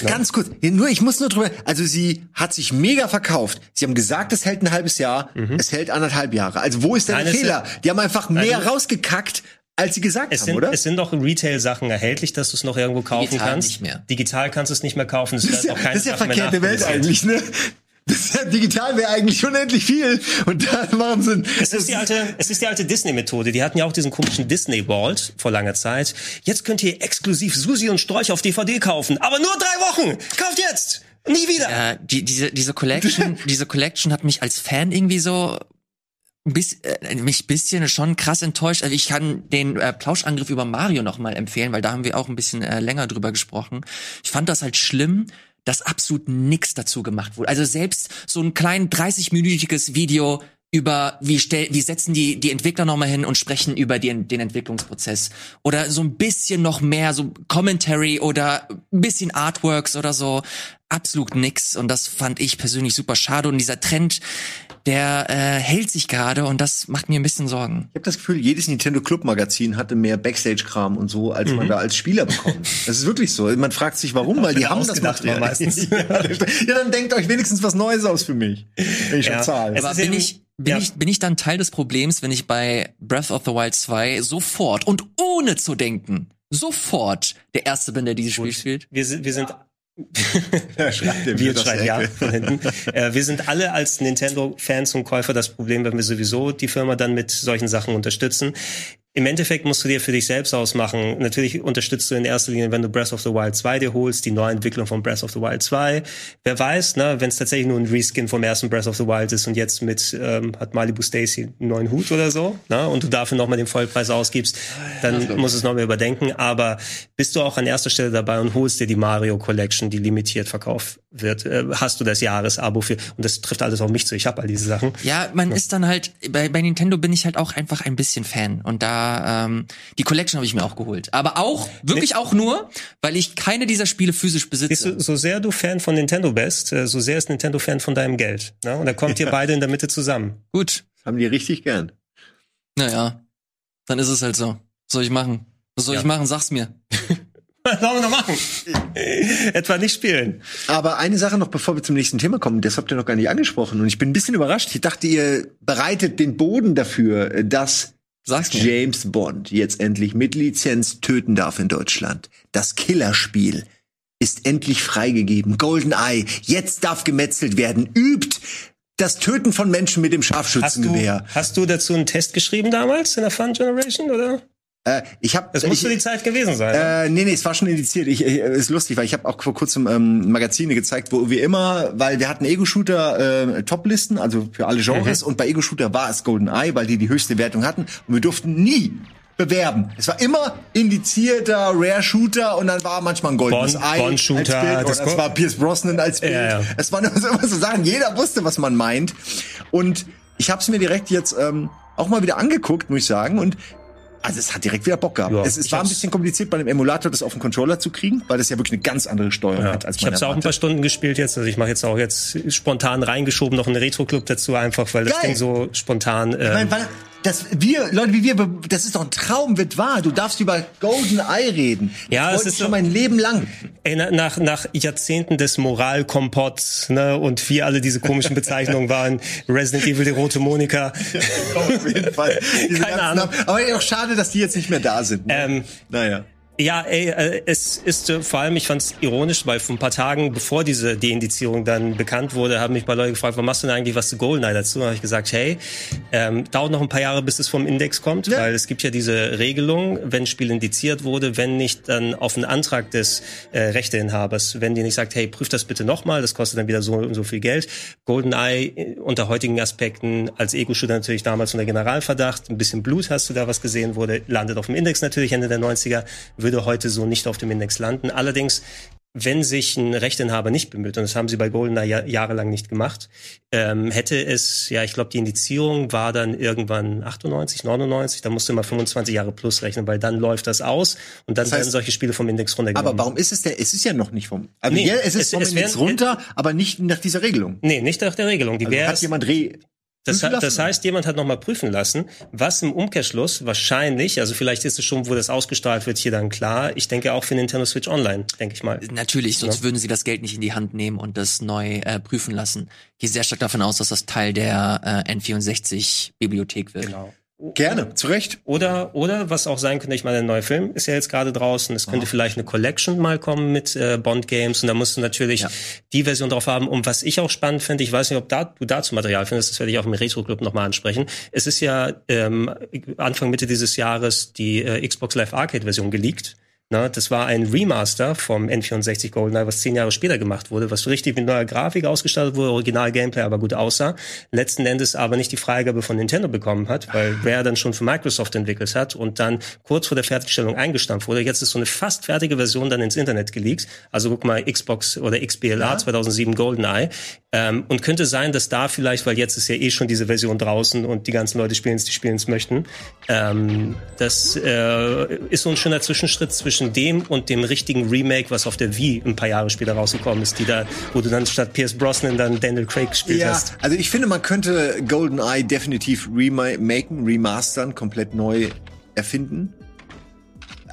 F: Ja. Ganz kurz, nur ich muss nur drüber. Also sie hat sich mega verkauft. Sie haben gesagt, es hält ein halbes Jahr. Mhm. Es hält anderthalb Jahre. Also wo ist der Fehler? Die haben einfach mehr also, rausgekackt, als sie gesagt
C: es
F: haben,
C: sind,
F: oder?
C: Es sind doch Retail-Sachen erhältlich, dass du es noch irgendwo kaufen
B: Digital
C: kannst.
B: Nicht mehr.
C: Digital kannst du es nicht mehr kaufen.
F: Das, das ist ja, das ist ja verkehrte Welt eigentlich, ne? Das ja, digital wäre eigentlich unendlich viel. Und da machen sie
C: es ist die alte es ist die alte Disney Methode die hatten ja auch diesen komischen Disney Vault vor langer Zeit. Jetzt könnt ihr exklusiv Susi und Storch auf DVD kaufen. Aber nur drei Wochen! Kauft jetzt! Nie wieder!
B: Ja, die, diese diese Collection diese Collection hat mich als Fan irgendwie so bis, äh, mich bisschen schon krass enttäuscht. Also ich kann den äh, Plauschangriff über Mario noch mal empfehlen, weil da haben wir auch ein bisschen äh, länger drüber gesprochen. Ich fand das halt schlimm, dass absolut nichts dazu gemacht wurde. Also selbst so ein klein 30-minütiges Video über wie stell, wie setzen die die Entwickler nochmal hin und sprechen über den den Entwicklungsprozess. Oder so ein bisschen noch mehr so Commentary oder ein bisschen Artworks oder so. Absolut nix. Und das fand ich persönlich super schade. Und dieser Trend der äh, hält sich gerade und das macht mir ein bisschen Sorgen.
F: Ich habe das Gefühl, jedes Nintendo Club Magazin hatte mehr Backstage-Kram und so, als mhm. man da als Spieler bekommt. Das ist wirklich so. Man fragt sich, warum, weil die haben das Material meistens. ja, dann denkt euch wenigstens was Neues aus für mich, wenn ich ja. schon zahle.
B: Aber bin ich, bin, ja. ich, bin ich dann Teil des Problems, wenn ich bei Breath of the Wild 2 sofort und ohne zu denken, sofort der Erste bin, der dieses Spiel spielt?
C: Wir sind, wir sind wir schreien ja von hinten. Äh, wir sind alle als Nintendo-Fans und Käufer das Problem, wenn wir sowieso die Firma dann mit solchen Sachen unterstützen. Im Endeffekt musst du dir für dich selbst ausmachen. Natürlich unterstützt du in erster Linie, wenn du Breath of the Wild 2 dir holst, die Neuentwicklung von Breath of the Wild 2. Wer weiß, ne, wenn es tatsächlich nur ein Reskin vom ersten Breath of the Wild ist und jetzt mit ähm, hat Malibu Stacy einen neuen Hut oder so, ne, und du dafür nochmal den Vollpreis ausgibst, dann ja, musst du es nochmal überdenken. Aber bist du auch an erster Stelle dabei und holst dir die Mario Collection, die limitiert verkauft wird, äh, hast du das Jahresabo für und das trifft alles auf mich zu. Ich habe all diese Sachen.
B: Ja, man ja. ist dann halt bei, bei Nintendo bin ich halt auch einfach ein bisschen Fan und da da ähm, die Collection habe ich mir auch geholt. Aber auch wirklich auch nur, weil ich keine dieser Spiele physisch besitze.
C: du, so sehr du Fan von Nintendo bist, äh, so sehr ist Nintendo Fan von deinem Geld. Ne? Und da kommt ihr beide in der Mitte zusammen.
B: Gut,
F: Haben die richtig gern.
B: naja, dann ist es halt so. Was soll ich machen? Was soll
C: Ja.
B: ich machen? Sag's mir.
C: Was sollen wir noch machen? Etwa nicht spielen.
F: Aber eine Sache noch, bevor wir zum nächsten Thema kommen, das habt ihr noch gar nicht angesprochen. Und ich bin ein bisschen überrascht. Ich dachte, ihr bereitet den Boden dafür, dass
B: Sag's mir.
F: James Bond jetzt endlich mit Lizenz töten darf in Deutschland. Das Killerspiel ist endlich freigegeben. GoldenEye, jetzt darf gemetzelt werden. Übt das Töten von Menschen mit dem
C: Hast du,
F: Schafschützengewehr.
C: hast du dazu einen Test geschrieben damals in der Fun Generation, oder?
F: Äh, ich hab,
C: Das muss
F: ich,
C: für die Zeit gewesen sein. ne?
F: Äh, nee, nee, es war schon indiziert. Ich, ich, ist lustig, weil ich habe auch vor kurzem ähm, Magazine gezeigt, wo wir immer, weil wir hatten Ego-Shooter äh, Top-Listen, also für alle Genres, und bei Ego-Shooter war es GoldenEye, weil die die höchste Wertung hatten und wir durften nie bewerben. Es war immer indizierter Rare-Shooter und dann war manchmal ein goldenes
C: Bond-
F: Ei
C: Bond-Shooter,
F: als Bild
C: das
F: oder es war Pierce Brosnan als Bild.
C: Ja, ja.
F: Es waren immer so, immer so Sachen, jeder wusste, was man meint. Und ich habe es mir direkt jetzt ähm, auch mal wieder angeguckt, muss ich sagen, und also es hat direkt wieder Bock gehabt.
C: Ja,
F: es, es war ein bisschen kompliziert bei dem Emulator, das auf den Controller zu kriegen, weil das ja wirklich eine ganz andere Steuerung
C: Ja.
F: hat, als
C: Ich habe es auch ein paar Stunden gespielt jetzt. Also ich mache jetzt auch jetzt spontan reingeschoben noch einen Retro-Club dazu, einfach weil das
F: Geil.
C: Ding so spontan.
F: Ich
C: Äh,
F: meine, weil das wir Leute wie wir, das ist doch ein Traum, wird wahr. Du darfst über Golden Eye reden. Das
C: Ja, es ist
F: schon
C: so-
F: mein Leben lang.
C: ey, na- nach, nach Jahrzehnten des Moralkompotts ne, und wie alle diese komischen Bezeichnungen waren, Resident Evil, die rote Monika.
F: Auf jeden Fall. Diese
C: Keine Ahnung.
F: Namen. Aber auch schade, dass die jetzt nicht mehr da sind. Ne?
C: Ähm,
F: naja.
C: Ja, ey, äh, es ist äh, vor allem, ich fand es ironisch, weil vor ein paar Tagen, bevor diese Deindizierung dann bekannt wurde, haben mich paar Leute gefragt, was machst du denn eigentlich was zu Goldeneye dazu? Und habe ich gesagt, hey, ähm, dauert noch ein paar Jahre, bis es vom Index kommt,
F: Ja.
C: weil es gibt ja diese Regelung, wenn ein Spiel indiziert wurde, wenn nicht dann auf einen Antrag des äh, Rechteinhabers, wenn die nicht sagt, hey, prüf das bitte nochmal, das kostet dann wieder so und so viel Geld. Goldeneye äh, unter heutigen Aspekten als Ego-Shooter natürlich damals unter Generalverdacht, ein bisschen Blut hast du da, was gesehen wurde, landet auf dem Index natürlich Ende der 90er, würde heute so nicht auf dem Index landen. Allerdings, wenn sich ein Rechteinhaber nicht bemüht, und das haben sie bei GoldenEye ja, jahrelang nicht gemacht, ähm, hätte es, ja, ich glaube, die Indizierung war dann irgendwann 98, 99, da musste man 25 Jahre plus rechnen, weil dann läuft das aus und dann
F: Das heißt-
C: werden solche Spiele vom Index runtergenommen.
F: Aber warum ist es denn? Es ist ja noch nicht vom. Also
C: Nee,
F: ja, es ist
C: es-
F: vom
C: es
F: Index
C: werden-
F: runter, aber nicht nach dieser Regelung.
C: Nee, nicht nach der Regelung. Die
F: Also hat jemand re
C: Das, das heißt, jemand hat nochmal prüfen lassen, was im Umkehrschluss wahrscheinlich, also vielleicht ist es schon, wo das ausgestrahlt wird, hier dann klar. Ich denke auch für Nintendo Switch Online, denke ich mal.
B: Natürlich, sonst würden sie das Geld nicht in die Hand nehmen und das neu äh, prüfen lassen. Ich gehe sehr stark davon aus, dass das Teil der äh, N64-Bibliothek wird.
C: Genau.
F: Gerne, zu Recht.
C: Oder, oder was auch sein könnte, ich meine, der neue Film ist ja jetzt gerade draußen. Es könnte vielleicht eine Collection mal kommen mit äh, Bond Games und da musst du natürlich
B: Ja.
C: die Version drauf haben. Und was ich auch spannend finde, ich weiß nicht, ob da, du dazu Material findest, das werde ich auch im Retro Club nochmal ansprechen. Es ist ja ähm, Anfang Mitte dieses Jahres die äh, Xbox Live Arcade Version geleakt. Na, das war ein Remaster vom N64 GoldenEye, was zehn Jahre später gemacht wurde, was richtig mit neuer Grafik ausgestattet wurde, Original-Gameplay aber gut aussah. Letzten Endes aber nicht die Freigabe von Nintendo bekommen hat, weil Rare dann schon für Microsoft entwickelt hat und dann kurz vor der Fertigstellung eingestampft wurde. Jetzt ist so eine fast fertige Version dann ins Internet geleakt. Also guck mal, Xbox oder XBLA 2007 GoldenEye. Ähm, und könnte sein, dass da vielleicht, weil jetzt ist ja eh schon diese Version draußen und die ganzen Leute spielen es, die spielen es möchten, ähm, das äh, ist so ein schöner Zwischenschritt zwischen dem und dem richtigen Remake, was auf der Wii ein paar Jahre später rausgekommen ist, die da, wo du dann statt Pierce Brosnan dann Daniel Craig gespielt
F: Ja,
C: hast.
F: also ich finde, man könnte GoldenEye definitiv remaken, remastern, komplett neu erfinden.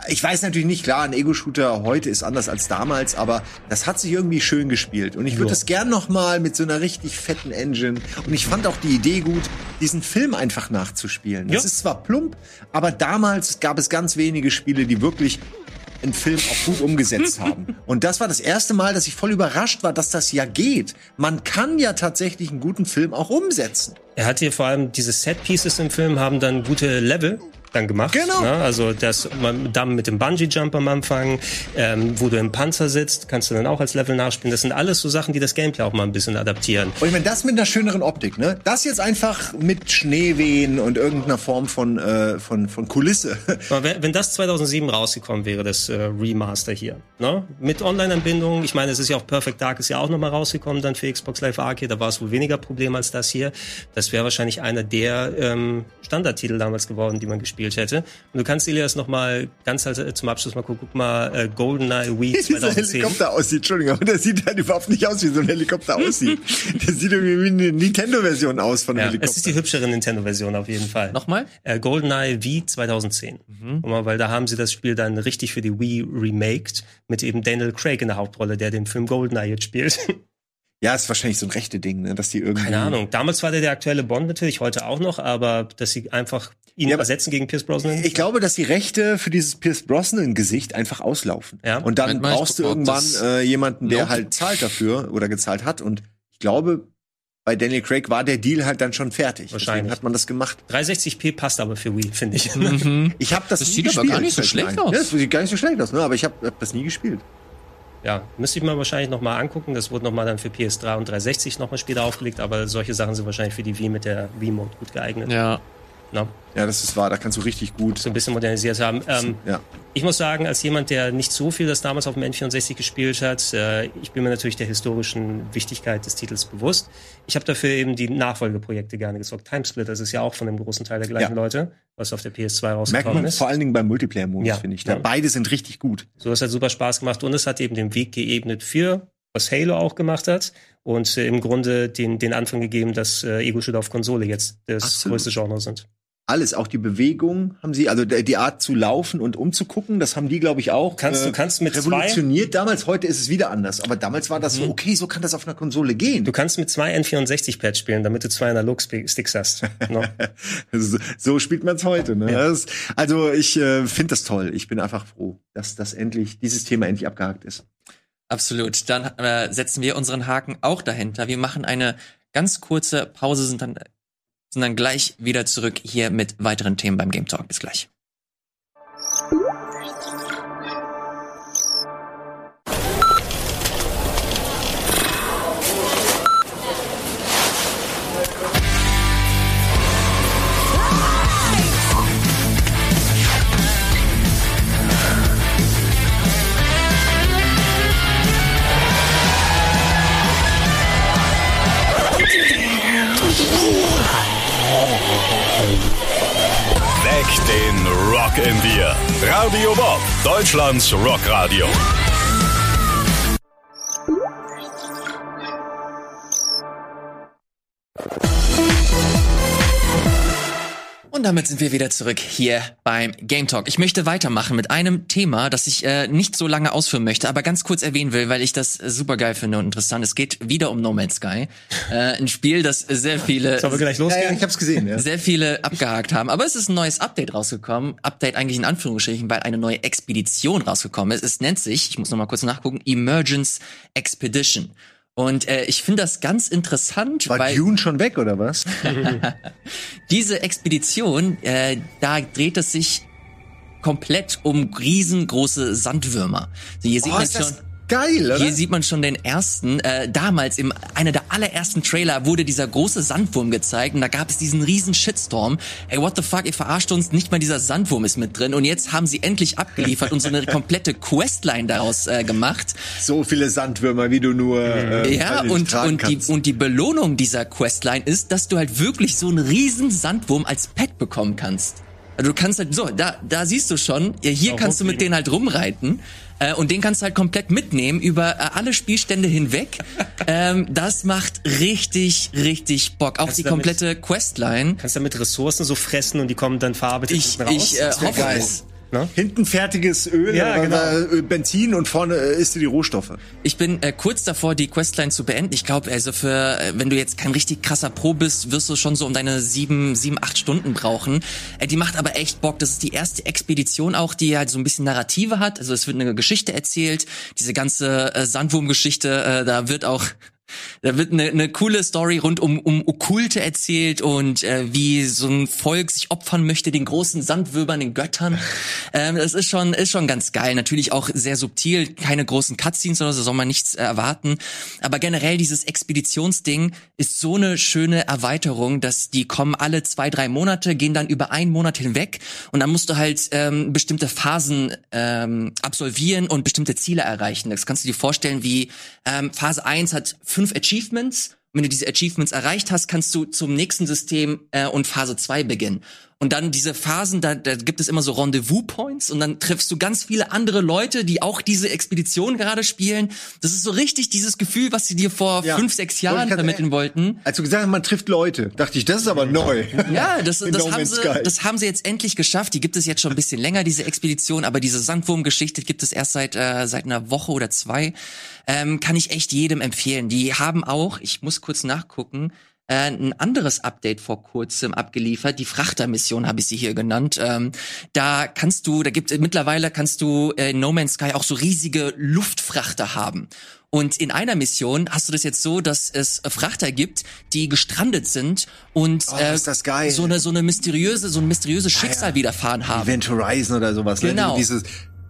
F: Ich weiß natürlich nicht, klar, ein Ego-Shooter heute ist anders als damals, aber das hat sich irgendwie schön gespielt. Und ich würde
C: Ja.
F: es gern noch mal mit so einer richtig fetten Engine. Und ich fand auch die Idee gut, diesen Film einfach nachzuspielen. Das
C: Ja.
F: ist zwar plump, aber damals gab es ganz wenige Spiele, die wirklich einen Film auch gut umgesetzt haben. Und das war das erste Mal, dass ich voll überrascht war, dass das ja geht. Man kann ja tatsächlich einen guten Film auch umsetzen.
C: Er hat hier vor allem diese Set-Pieces im Film haben dann gute Level dann gemacht.
F: Genau.
C: Ne? Also das man, dann mit dem Bungee-Jump am Anfang, ähm, wo du im Panzer sitzt, kannst du dann auch als Level nachspielen. Das sind alles so Sachen, die das Gameplay auch mal ein bisschen adaptieren.
F: Und ich meine, das mit einer schöneren Optik, ne? Das jetzt einfach mit Schneewehen und irgendeiner Form von, äh, von, von Kulisse.
C: Wenn, wenn das 2007 rausgekommen wäre, das äh, Remaster hier, ne? mit Online-Anbindung, ich meine, es ist ja auch Perfect Dark ist ja auch nochmal rausgekommen dann für Xbox Live Arcade, da war es wohl weniger Problem als das hier. Das wäre wahrscheinlich einer der ähm, Standardtitel damals geworden, die man gespielt gespielt hätte. Und du kannst Elias noch mal ganz äh, zum Abschluss mal gucken, guck mal äh, GoldenEye Wii
F: Wie dieser
C: 2010.
F: Helikopter aussieht, Entschuldigung, aber der sieht halt überhaupt nicht aus, wie so ein Helikopter aussieht. Der sieht irgendwie wie eine Nintendo-Version aus von einem
C: Ja,
F: Helikopter.
C: es ist die hübschere Nintendo-Version auf jeden Fall.
B: Nochmal?
C: Äh, GoldenEye Wii 2010.
F: Mhm.
C: Guck mal, weil da haben sie das Spiel dann richtig für die Wii remaked mit eben Daniel Craig in der Hauptrolle, der den Film GoldenEye jetzt spielt.
F: ja, ist wahrscheinlich so ein rechte Ding, ne, dass die irgendwie.
C: Keine Ahnung. Damals war der der aktuelle Bond natürlich, heute auch noch, aber dass sie einfach ihn
F: Ja, aber
C: ersetzen gegen Pierce Brosnan.
F: Ich glaube, dass die Rechte für dieses Pierce Brosnan-Gesicht einfach auslaufen.
C: Ja.
F: Und dann
B: Moment mal,
F: brauchst du irgendwann äh, jemanden, der halt zahlt dafür oder gezahlt hat. Und ich glaube, bei Daniel Craig war der Deal halt dann schon fertig.
C: Wahrscheinlich.
F: Deswegen hat man das gemacht.
C: 360p passt aber für Wii, finde ich.
F: Ich habe das,
B: Das
F: nie
B: sieht aber
F: gespielt.
B: gar nicht so
F: mir
B: schlecht aus.
F: Ja, das sieht gar nicht so schlecht aus, ne? Aber ich habe hab das nie gespielt.
C: Ja, müsste ich mal wahrscheinlich noch mal angucken. Das wurde noch mal dann für PS3 und 360 noch mal später aufgelegt, aber solche Sachen sind wahrscheinlich für die Wii mit der Wii-Mode gut geeignet.
B: Ja.
C: Ne?
F: Ja, das ist wahr. Da kannst du richtig gut.
C: So ein bisschen modernisiert haben. Ähm,
F: Ja.
C: Ich muss sagen, als jemand, der nicht so viel das damals auf dem N64 gespielt hat, äh, ich bin mir natürlich der historischen Wichtigkeit des Titels bewusst. Ich habe dafür eben die Nachfolgeprojekte gerne gezockt. Timesplit, das ist ja auch von dem großen Teil der gleichen
F: Ja.
C: Leute, was auf der PS2
F: Merkt
C: rausgekommen
F: man
C: ist.
F: vor allen Dingen beim Multiplayer-Modus,
C: Ja.
F: finde ich. Da
C: Ja.
F: Beide sind richtig gut.
C: So, das hat super Spaß gemacht und es hat eben den Weg geebnet für, was Halo auch gemacht hat und äh, im Grunde den, den Anfang gegeben, dass äh, Ego-Shooter auf Konsole jetzt das
F: Absolut.
C: größte Genre sind.
F: Alles, auch die Bewegung haben sie, also die Art zu laufen und umzugucken, das haben die, glaube ich, auch. äh,
C: Kannst- du kannst mit zwei-
F: revolutioniert. Damals, heute ist es wieder anders. Aber damals war das so, okay, so kann das auf einer Konsole gehen.
C: Du kannst mit zwei N64-Pads spielen, damit du zwei Analog-Sticks hast. No?
F: so, so spielt man es heute. Ne? Das, also ich äh, finde das toll. Ich bin einfach froh, dass das endlich dieses Thema endlich abgehakt ist.
B: Absolut. Dann äh, setzen wir unseren Haken auch dahinter. Wir machen eine ganz kurze Pause, sind dann, sind dann gleich wieder zurück hier mit weiteren Themen beim Game Talk. Bis gleich.
G: Den Rock in dir. Radio Bob, Deutschlands Rockradio.
B: Und damit sind wir wieder zurück hier beim Game Talk. Ich möchte weitermachen mit einem Thema, das ich äh, nicht so lange ausführen möchte, aber ganz kurz erwähnen will, weil ich das äh, super geil finde und interessant. Es geht wieder um No Man's Sky. Äh, ein Spiel, das sehr viele
C: Sollen wir gleich
F: Ja,
C: losgehen?
F: ja, ich habe es gesehen. Ja.
B: sehr viele abgehakt haben. Aber es ist ein neues Update rausgekommen. Update eigentlich in Anführungsstrichen, weil eine neue Expedition rausgekommen ist. Es nennt sich, ich muss noch mal kurz nachgucken, Emergence Expedition. Und äh, ich finde das ganz interessant,
F: War
B: weil
F: Dune schon weg oder was?
B: diese Expedition, äh, da dreht es sich komplett um riesengroße Sandwürmer. Also hier sieht
F: Oh,
B: man
F: ist
B: schon.
F: Geil, oder?
B: Hier sieht man schon den ersten. Äh, damals, im einer der allerersten Trailer, wurde dieser große Sandwurm gezeigt und da gab es diesen riesen Shitstorm. Ey, what the fuck, ihr verarscht uns, nicht mal dieser Sandwurm ist mit drin. Und jetzt haben sie endlich abgeliefert und so eine komplette Questline daraus äh, gemacht.
F: so viele Sandwürmer, wie du nur. Äh,
B: Ja,
F: nicht
B: und, und, die, und die Belohnung dieser Questline ist, dass du halt wirklich so einen riesen Sandwurm als Pet bekommen kannst. Also du kannst halt, so, da, da siehst du schon, ja, hier
C: Auch
B: kannst du mit denen halt rumreiten. Äh, und den kannst du halt komplett mitnehmen über äh, alle Spielstände hinweg. ähm, das macht richtig, richtig Bock. Auch
C: Kannst
B: die
C: du damit-
B: komplette Questline.
C: Kannst damit Ressourcen so fressen und die kommen dann verarbeitet
B: Ich,
C: raus?
B: ich äh, hoffe es.
C: Ne?
F: Hinten fertiges Öl,
C: Ja, genau.
F: äh, Benzin und vorne äh, isst du die Rohstoffe.
B: Ich bin äh, kurz davor, die Questline zu beenden. Ich glaube, also für, äh, wenn du jetzt kein richtig krasser Pro bist, wirst du schon so um deine sieben, sieben, acht Stunden brauchen. Äh, die macht aber echt Bock. Das ist die erste Expedition auch, die halt so ein bisschen Narrative hat. Also es wird eine Geschichte erzählt. Diese ganze äh, Sandwurm-Geschichte, äh, da wird auch da wird eine, eine coole Story rund um, um Okkulte erzählt und äh, wie so ein Volk sich opfern möchte, den großen Sandwürmern, den Göttern. Ähm, das ist schon, ist schon ganz geil. Natürlich auch sehr subtil, keine großen Cutscenes oder so, soll man nichts äh, erwarten. Aber generell dieses Expeditionsding ist so eine schöne Erweiterung, dass die kommen alle zwei, drei Monate, gehen dann über einen Monat hinweg und dann musst du halt ähm, bestimmte Phasen ähm, absolvieren und bestimmte Ziele erreichen. Das kannst du dir vorstellen, wie ähm, Phase 1 hat fünf Achievements. Wenn du diese Achievements erreicht hast, kannst du zum nächsten System äh, und Phase 2 beginnen. Und dann diese Phasen, da, da gibt es immer so Rendezvous-Points und dann triffst du ganz viele andere Leute, die auch diese Expedition gerade spielen. Das ist so richtig dieses Gefühl, was sie dir vor
F: Ja.
B: fünf, sechs Jahren
F: grad-
B: vermitteln wollten.
F: Als du gesagt hast, man trifft Leute, dachte ich, das ist aber neu.
B: Ja, das, das,
F: No
B: haben sie,
F: Sky.
B: das haben sie jetzt endlich geschafft. Die gibt es jetzt schon ein bisschen länger, diese Expedition, aber diese Sandwurm-Geschichte gibt es erst seit, äh, seit einer Woche oder zwei. Ähm, kann ich echt jedem empfehlen. Die haben auch, ich muss kurz nachgucken, äh, ein anderes Update vor kurzem abgeliefert. Die Frachtermission habe ich sie hier genannt. Ähm, da kannst du, da gibt mittlerweile kannst du äh, in No Man's Sky auch so riesige Luftfrachter haben. Und in einer Mission hast du das jetzt so, dass es Frachter gibt, die gestrandet sind und
F: Oh,
B: äh, so eine so eine mysteriöse so ein mysteriöses Schicksal widerfahren haben.
F: Event Horizon oder sowas.
B: Genau.
F: Ne? Dieses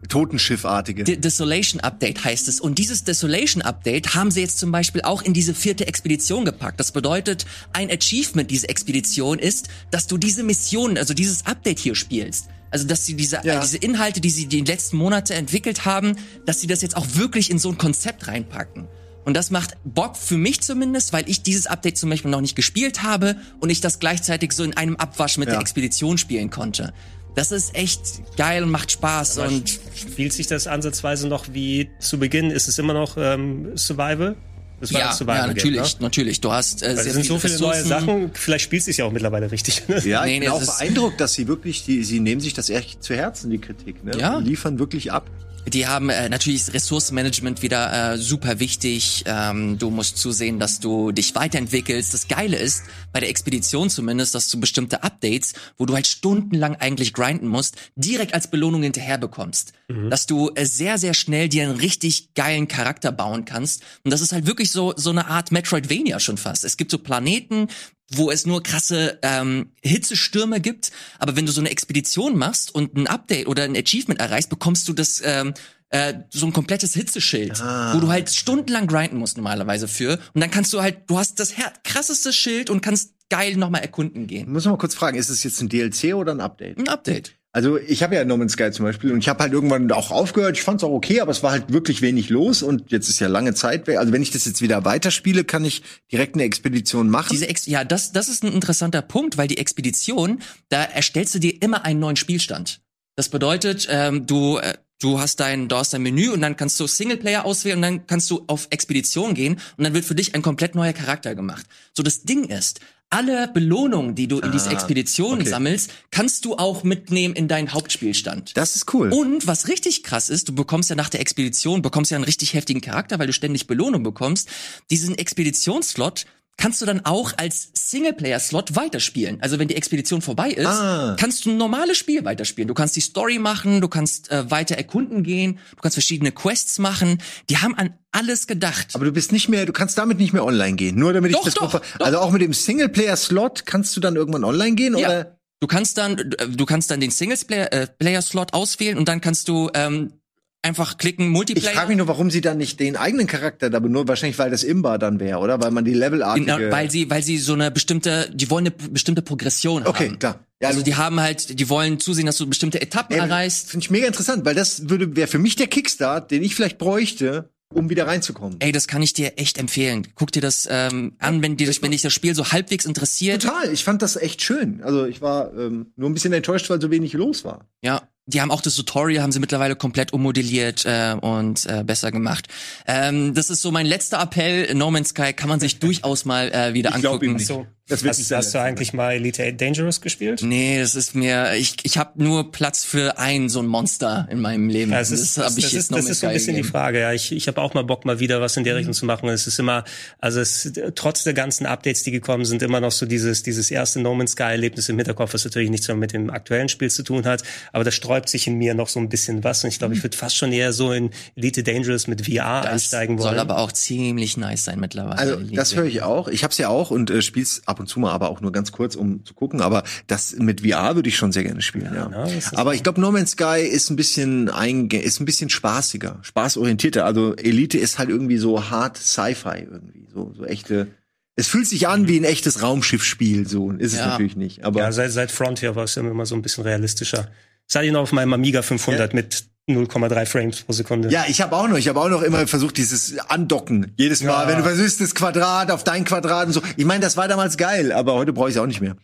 F: Totenschiffartige.
B: De- Desolation Update heißt es. Und dieses Desolation Update haben sie jetzt zum Beispiel auch in diese vierte Expedition gepackt. Das bedeutet, ein Achievement dieser Expedition ist, dass du diese Mission, also dieses Update hier spielst. Also, dass sie diese,
F: Ja.
B: äh, diese Inhalte, die sie die letzten Monate entwickelt haben, dass sie das jetzt auch wirklich in so ein Konzept reinpacken. Und das macht Bock für mich zumindest, weil ich dieses Update zum Beispiel noch nicht gespielt habe und ich das gleichzeitig so in einem Abwasch mit
F: Ja.
B: der Expedition spielen konnte. Das ist echt geil und macht Spaß und
C: Spielt sich das ansatzweise noch wie zu Beginn? Ist es immer noch ähm, Survival? Das war
B: ja,
C: Survival
B: ja, natürlich,
C: Game, ne?
B: natürlich. Du hast äh,
C: Weil
B: sehr
C: es sind so viele neue
B: Ressourcen.
C: Sachen. Vielleicht spielt es ja auch mittlerweile richtig.
F: Ja,
B: Nee,
F: ich
B: nee,
F: bin auch
B: das ist-
F: beeindruckt, dass sie wirklich, die, sie nehmen sich das echt zu Herzen, die Kritik. Ne?
B: Ja.
F: Die liefern wirklich ab.
B: Die haben äh, natürlich Ressourcenmanagement wieder äh, super wichtig. Ähm, du musst zusehen, dass du dich weiterentwickelst. Das Geile ist, bei der Expedition zumindest, dass du bestimmte Updates, wo du halt stundenlang eigentlich grinden musst, direkt als Belohnung hinterher bekommst. Dass du äh, sehr, sehr schnell dir einen richtig geilen Charakter bauen kannst. Und das ist halt wirklich so, so eine Art Metroidvania schon fast. Es gibt so Planeten, wo es nur krasse ähm, Hitzestürme gibt. Aber wenn du so eine Expedition machst und ein Update oder ein Achievement erreichst, bekommst du das ähm, äh, so ein komplettes Hitzeschild, wo du halt stundenlang grinden musst normalerweise für. Und dann kannst du halt, du hast das krasseste Schild und kannst geil nochmal erkunden gehen.
F: muss mal kurz fragen, ist es jetzt ein DLC oder ein Update?
B: Ein Update.
F: Also ich habe ja No Man's Sky zum Beispiel und ich habe halt irgendwann auch aufgehört. Ich fand es auch okay, aber es war halt wirklich wenig los und jetzt ist ja lange Zeit weg. Also wenn ich das jetzt wieder weiterspiele, kann ich direkt eine Expedition machen.
B: Diese Ex ja, das, das ist ein interessanter Punkt, weil die Expedition, da erstellst du dir immer einen neuen Spielstand. Das bedeutet, ähm, du, äh, du hast dein, du hast dein Menü und dann kannst du Singleplayer auswählen und dann kannst du auf Expedition gehen und dann wird für dich ein komplett neuer Charakter gemacht. So das Ding ist, alle Belohnungen, die du in diese Expedition
F: okay.
B: sammelst, kannst du auch mitnehmen in deinen Hauptspielstand.
F: das ist cool.
B: Und was richtig krass ist, du bekommst ja nach der Expedition, bekommst ja einen richtig heftigen Charakter, weil du ständig Belohnung bekommst. Diesen Expeditionsslot kannst du dann auch als Singleplayer-Slot weiterspielen. Also wenn die Expedition vorbei ist,
F: Ah.
B: kannst du ein normales Spiel weiterspielen. Du kannst die Story machen, du kannst äh, weiter erkunden gehen, du kannst verschiedene Quests machen. Die haben an alles gedacht.
F: aber du bist nicht mehr, du kannst damit nicht mehr online gehen. Nur damit
B: Doch,
F: ich das
B: doch, doch.
F: Also auch mit dem Singleplayer-Slot kannst du dann irgendwann online gehen
B: Ja.
F: oder?
B: Du kannst dann, du kannst dann den Singleplayer-Slot auswählen und dann kannst du ähm, einfach klicken
F: Ich
B: Multiplayer.
F: frage mich nur, warum sie dann nicht den eigenen Charakter da benutzen. Wahrscheinlich, weil das Imba dann wäre, oder? Weil man die Levelartige...
B: Na, weil sie, weil sie so eine bestimmte, die wollen eine bestimmte Progression
F: Okay,
B: haben.
F: klar. Ja,
B: also die haben halt, die wollen zusehen, dass du bestimmte Etappen erreichst.
F: Finde ich mega interessant, weil das würde wäre für mich der Kickstart, den ich vielleicht bräuchte, um wieder reinzukommen.
B: Ey, das kann ich dir echt empfehlen. Guck dir das ähm, an, wenn, dir, wenn dich das Spiel so halbwegs interessiert.
F: Total, ich fand das echt schön. Also ich war ähm, nur ein bisschen enttäuscht, weil so wenig los war.
B: Ja, die haben auch das Tutorial, haben sie mittlerweile komplett ummodelliert äh, und äh, besser gemacht. Ähm, das ist so mein letzter Appell. No Man's Sky kann man sich durchaus mal äh, wieder
F: Ich glaub
B: angucken.
F: ihm nicht.
C: So.
F: Das wird
C: hast, hast du eigentlich mal Elite Dangerous gespielt?
B: Nee, das ist mir, ich, ich habe nur Platz für ein so ein Monster in meinem Leben.
C: Ja, es ist,
B: hab
C: das,
B: ich
C: das, ist, das ist so ein bisschen die
B: gegeben.
C: Frage. Ja, ich, ich habe auch mal Bock, mal wieder was in der Richtung zu machen. Es ist immer, also es, trotz der ganzen Updates, die gekommen sind, immer noch so dieses, dieses erste No Man's Sky-Erlebnis im Hinterkopf, was natürlich nichts mehr mit dem aktuellen Spiel zu tun hat. Aber da sträubt sich in mir noch so ein bisschen was. Und ich glaube, ich würde fast schon eher so in Elite Dangerous mit VR
B: Das
C: einsteigen wollen.
B: soll aber auch ziemlich nice sein mittlerweile.
F: Also
B: Elite.
F: das höre ich auch. Ich hab's ja auch und äh, spiel's ab und zu mal, aber auch nur ganz kurz, um zu gucken. Aber das mit VR würde ich schon sehr gerne spielen. Ja,
C: na, das ist-
F: Aber ich glaube, No Man's Sky ist ein bisschen einge ist ein bisschen spaßiger, spaßorientierter. Also Elite ist halt irgendwie so hart Sci-Fi irgendwie, so so echte. Es fühlt sich an wie ein echtes Raumschiffspiel, so ist es
B: Ja.
F: natürlich nicht. Aber
C: ja, seit, seit Frontier war es ja immer so ein bisschen realistischer. Das hatte ich noch auf meinem Amiga 500 mit 0,3 Frames pro Sekunde.
F: Ja, ich habe auch noch, ich habe auch noch immer versucht, dieses Andocken. Jedes Mal,
C: Ja.
F: wenn du versuchst, das Quadrat auf dein Quadrat und so. Ich meine, das war damals geil, aber heute brauche ich es auch nicht mehr.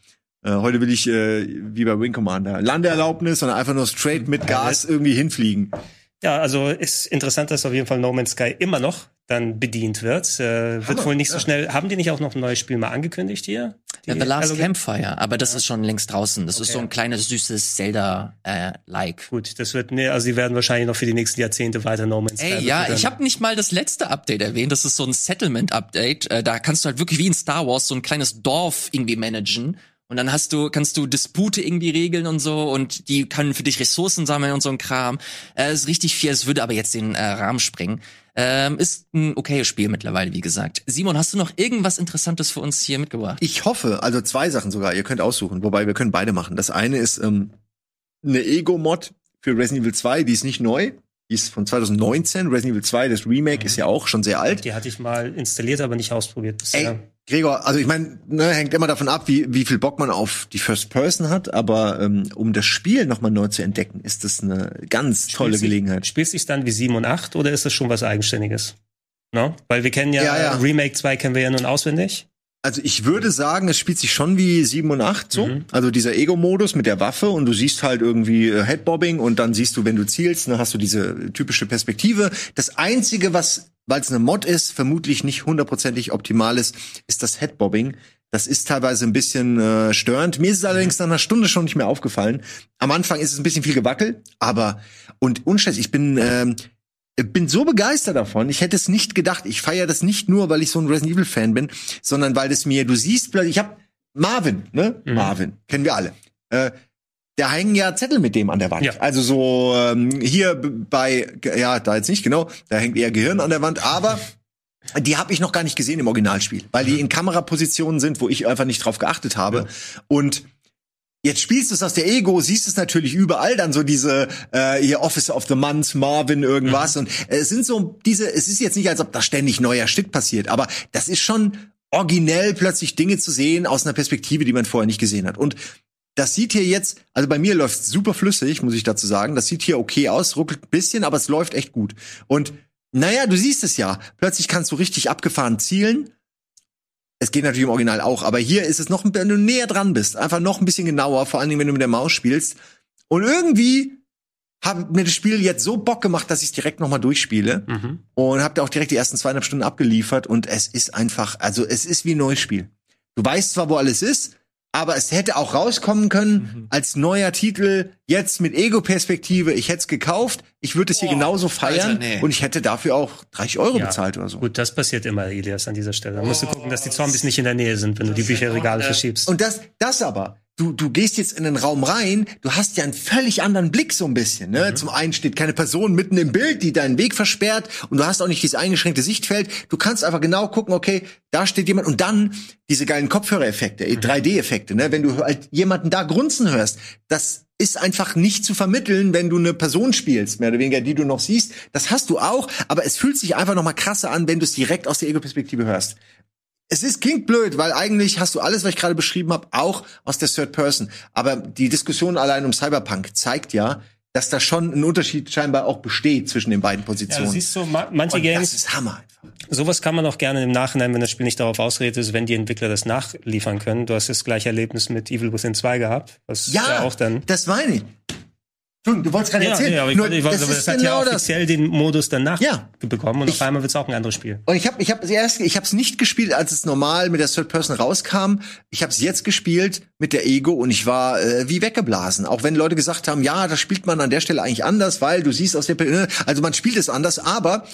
F: Äh, heute will ich, äh, wie bei Wing Commander, Landeerlaubnis, sondern einfach nur straight mit Gas irgendwie hinfliegen.
C: Ja, also ist interessant, dass auf jeden Fall No Man's Sky immer noch dann bedient wird. Äh, wird wohl nicht so schnell. Haben die nicht auch noch ein neues Spiel mal angekündigt hier? Die
B: Ja, The Last
C: Halo-
B: Campfire, aber das ist schon längst draußen. Das ist
C: Okay.
B: so ein kleines, süßes Zelda-like.
C: Gut, das wird, nee, also sie werden wahrscheinlich noch für die nächsten Jahrzehnte weiter No Man's Sky
B: Ey, ja,
C: befüttern.
B: ich habe nicht mal das letzte Update erwähnt. Das ist so ein Settlement-Update. Äh, da kannst du halt wirklich wie in Star Wars so ein kleines Dorf irgendwie managen. Und dann hast du, kannst du Dispute irgendwie regeln und so und die können für dich Ressourcen sammeln und so ein Kram. Äh, ist richtig viel, es würde aber jetzt den äh, Rahmen sprengen. Ähm, ist ein okayes Spiel mittlerweile, wie gesagt. Simon, hast du noch irgendwas Interessantes für uns hier mitgebracht?
F: Ich hoffe, also zwei Sachen sogar, ihr könnt aussuchen, wobei wir können beide machen. Das eine ist ähm, eine Ego-Mod für Resident Evil 2, die ist nicht neu, die ist von 2019. Resident Evil 2, das Remake, ist ja auch schon sehr alt.
C: Die hatte ich mal installiert, aber nicht ausprobiert bisher.
F: Ey, Gregor, also ich meine, ne, hängt immer davon ab, wie, wie viel Bock man auf die First Person hat, aber ähm, um das Spiel nochmal neu zu entdecken, ist das eine ganz tolle
C: Spielt sich-
F: Gelegenheit.
C: Spielt sich dann wie 7 und 8 oder ist das schon was Eigenständiges? No? Weil wir kennen ja,
F: Ja, ja.
C: Remake 2 kennen wir ja nun auswendig.
F: Also ich würde sagen, es spielt sich schon wie 7 und 8 so.
C: Mhm.
F: Also dieser Ego-Modus mit der Waffe und du siehst halt irgendwie äh, Headbobbing und dann siehst du, wenn du zielst, ne, hast du diese typische Perspektive. Das Einzige, was, weil es eine Mod ist, vermutlich nicht hundertprozentig optimal ist, ist das Headbobbing. Das ist teilweise ein bisschen äh, störend. Mir ist es allerdings nach einer Stunde schon nicht mehr aufgefallen. Am Anfang ist es ein bisschen viel Gewackel, aber und unschätz, ich bin ähm, bin so begeistert davon. Ich hätte es nicht gedacht. Ich feiere das nicht nur, weil ich so ein Resident Evil Fan bin, sondern weil das mir, du siehst plötzlich, ich habe Marvin, ne?
C: Mhm.
F: Marvin, kennen wir alle. Äh, da hängen ja Zettel mit dem an der Wand.
C: Ja.
F: Also so ähm, hier bei, ja, da jetzt nicht genau, da hängt eher Gehirn an der Wand, aber die habe ich noch gar nicht gesehen im Originalspiel, weil die in Kamerapositionen sind, wo ich einfach nicht drauf geachtet habe. Und Jetzt spielst du es aus der Ego, siehst es natürlich überall dann so diese äh, hier Officer of the Month, Marvin irgendwas und äh, es sind so diese es ist jetzt nicht als ob da ständig neuer Shit passiert, aber das ist schon originell plötzlich Dinge zu sehen aus einer Perspektive, die man vorher nicht gesehen hat und das sieht hier jetzt, also bei mir läuft super flüssig, muss ich dazu sagen. Das sieht hier okay aus, ruckelt ein bisschen, aber es läuft echt gut. Und naja, du siehst es ja. Plötzlich kannst du richtig abgefahren zielen. Es geht natürlich im Original auch, aber hier ist es noch, wenn du näher dran bist, einfach noch ein bisschen genauer, vor allen Dingen, wenn du mit der Maus spielst. Und irgendwie hat mir das Spiel jetzt so Bock gemacht, dass ich es direkt noch mal durchspiele
C: Mhm.
F: und habe da auch direkt die ersten zweieinhalb Stunden abgeliefert und es ist einfach, also es ist wie ein neues Spiel. Du weißt zwar, wo alles ist, aber es hätte auch rauskommen können als neuer Titel, jetzt mit Ego-Perspektive. Ich hätte es gekauft, ich würde es hier genauso feiern
B: Alter, nee.
F: und ich hätte dafür auch 30 Euro
C: Ja.
F: bezahlt oder so.
C: Gut, das passiert immer, Elias, an dieser Stelle. Da musst du gucken, dass die Zombies nicht in der Nähe sind, wenn du die Bücherregale verschiebst.
F: Und das, das aber, du, du gehst jetzt in den Raum rein, du hast ja einen völlig anderen Blick so ein bisschen. Ne? Zum einen steht keine Person mitten im Bild, die deinen Weg versperrt und du hast auch nicht dieses eingeschränkte Sichtfeld. Du kannst einfach genau gucken, okay, da steht jemand und dann diese geilen Kopfhörereffekte, äh, 3D-Effekte, ne? wenn du halt jemanden da grunzen hörst, das ist einfach nicht zu vermitteln, wenn du eine Person spielst, mehr oder weniger, die du noch siehst. Das hast du auch, aber es fühlt sich einfach noch mal krasser an, wenn du es direkt aus der Ego-Perspektive hörst es ist klingt blöd, weil eigentlich hast du alles, was ich gerade beschrieben habe, auch aus der Third Person. Aber die Diskussion allein um Cyberpunk zeigt ja, dass da schon ein Unterschied scheinbar auch besteht zwischen den beiden
C: Ja,
F: Positionen.
C: du siehst du, ma manche
F: Und das
C: Games,
F: ist Hammer einfach.
C: sowas kann man auch gerne im Nachhinein, wenn das Spiel nicht darauf ausgeredet ist, wenn die Entwickler das nachliefern können. Du hast das gleiche Erlebnis mit Evil Within 2 gehabt, was ja,
F: Ja,
C: auch dann
F: das meine ich. Entschuldigung, du wolltest gerade
C: Ja,
F: erzählen.
C: ja, aber ich,
F: Nur,
C: wollte- ich wollte,
F: das
C: das hat ja
F: genau das.
C: offiziell den Modus danach
F: Ja.
C: bekommen und
F: Ich-
C: auf einmal wird es auch ein anderes Spiel.
F: Und ich habe ich habe erst ich habe es nicht gespielt, als es normal mit der Third Person rauskam. Ich habe es jetzt gespielt mit der Ego und ich war äh, wie weggeblasen. Auch wenn Leute gesagt haben, ja, das spielt man an der Stelle eigentlich anders, weil du siehst aus der ne, also man spielt es anders, aber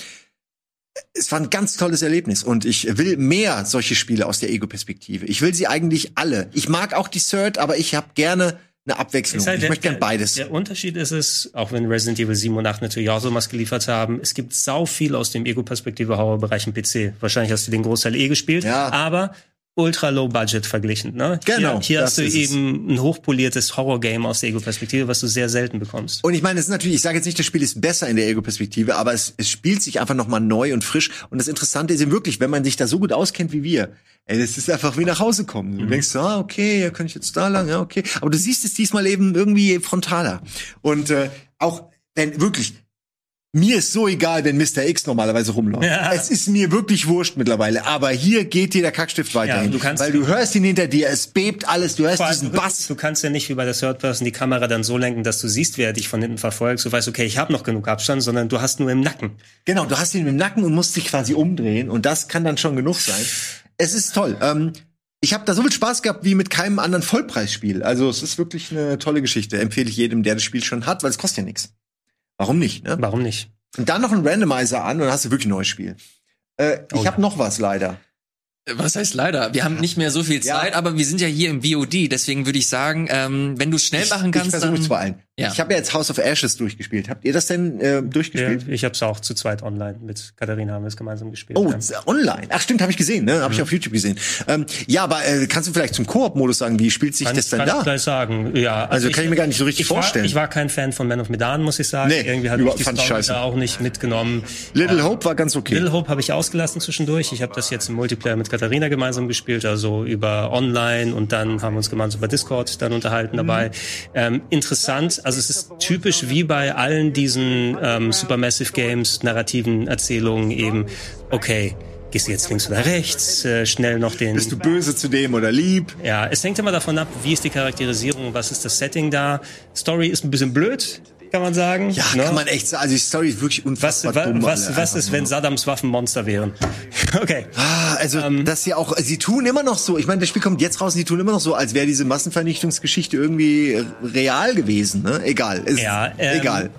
F: es war ein ganz tolles Erlebnis und ich will mehr solche Spiele aus der Ego-Perspektive. Ich will sie eigentlich alle. Ich mag auch die Third, aber ich habe gerne eine Abwechslung.
C: Halt
F: ich
C: der-
F: möchte gern beides.
C: Der Unterschied ist es, auch wenn Resident Evil 7 und 8 natürlich auch so was geliefert haben, es gibt sau viel aus dem Ego-Perspektive-Horror-Bereich im PC. Wahrscheinlich hast du den Großteil eh gespielt,
F: Ja.
C: aber ultra low budget verglichen. Ne?
F: Genau,
C: Hier, hier hast du
F: es.
C: eben ein hochpoliertes Horror-Game aus der Ego-Perspektive, was du sehr selten bekommst.
F: Und ich meine, es ist natürlich, ich sage jetzt nicht, das Spiel ist besser in der Ego-Perspektive, aber es, es spielt sich einfach noch mal neu und frisch. Und das Interessante ist eben wirklich, wenn man sich da so gut auskennt wie wir, ey, das ist einfach wie nach Hause kommen. Du denkst, so, ah, okay, ja, kann ich jetzt da lang, ja, okay. Aber du siehst es diesmal eben irgendwie frontaler. Und äh, auch wenn wirklich mir ist so egal, wenn Mr. X normalerweise rumläuft.
C: Ja.
F: Es ist mir wirklich wurscht mittlerweile. Aber hier geht dir der Kackstift weiterhin.
C: du kannst-
F: weil du hörst ihn hinter dir, es bebt alles, du hörst diesen
C: du,
F: Bass.
C: du kannst ja nicht wie bei der Third Person die Kamera dann so lenken, dass du siehst, wer dich von hinten verfolgt. Du weißt, okay, ich habe noch genug Abstand, sondern du hast nur im Nacken.
F: Genau, du hast ihn im Nacken und musst dich quasi umdrehen. Und das kann dann schon genug sein. Es ist toll. Ähm, ich habe da so viel Spaß gehabt wie mit keinem anderen Vollpreisspiel. Also es ist wirklich eine tolle Geschichte. Empfehle ich jedem, der das Spiel schon hat, weil es kostet ja nichts. Warum nicht? Ne?
C: Warum nicht?
F: Und dann noch ein Randomizer an und dann hast du wirklich ein neues Spiel. Äh, ich
C: Oh
F: habe noch was leider.
B: Was heißt leider? Wir haben nicht mehr so viel
F: Ja.
B: Zeit, aber wir sind ja hier im VOD, deswegen würde ich sagen, ähm, wenn du schnell machen
F: ich
B: kannst,
F: versuche es
B: dann
F: vor allem.
B: Ja.
F: Ich habe ja jetzt House of Ashes durchgespielt. Habt ihr das denn äh,
C: Ja,
F: durchgespielt?
C: ich habe es auch zu zweit online mit Katharina haben wir es gemeinsam gespielt.
F: Oh,
C: ja.
F: online. Ach stimmt, habe ich gesehen, ne?
C: Mhm.
F: Habe ich auf YouTube gesehen. Ähm, ja, aber äh, kannst du vielleicht zum Koop-Modus sagen, wie spielt sich
C: Kann,
F: das denn
C: kann ich
F: da?
C: gleich sagen. Ja,
F: Also kann ich mir gar nicht so richtig
C: ich war,
F: vorstellen.
C: Ich war kein Fan von Man of Medan, muss ich sagen.
F: Nee,
C: Irgendwie hat mich die
F: ich
C: Story
F: scheiße.
C: da auch nicht mitgenommen.
F: Little Hope war ganz okay.
C: Little Hope habe ich ausgelassen zwischendurch. Ich habe das jetzt im Multiplayer mit Katharina gemeinsam gespielt, also über Online und dann haben wir uns gemeinsam über Discord dann unterhalten dabei. Ähm, interessant, also es ist typisch wie bei allen diesen ähm, Supermassive Games, narrativen Erzählungen eben, okay, gehst du jetzt links oder rechts, äh, schnell noch den...
F: Bist du böse zu dem oder lieb?
C: Ja, es hängt immer davon ab, wie ist die Charakterisierung, was ist das Setting da. Story ist ein bisschen blöd, kann man sagen.
F: Ja,
C: ne?
F: kann man echt sagen. Also die Story ist wirklich
C: Was,
F: unfassbar
C: wa,
F: dumm.
C: was,
F: alle
C: was ist, wenn
F: nur.
C: Saddams Waffen Monster wären? Okay.
F: Ah, also
C: Ähm,
F: das ja auch, sie tun immer noch so, ich meine, das Spiel kommt jetzt raus, und die tun immer noch so, als wäre diese Massenvernichtungsgeschichte irgendwie real gewesen, ne? Egal. Ist
C: Ja, ähm,
F: egal.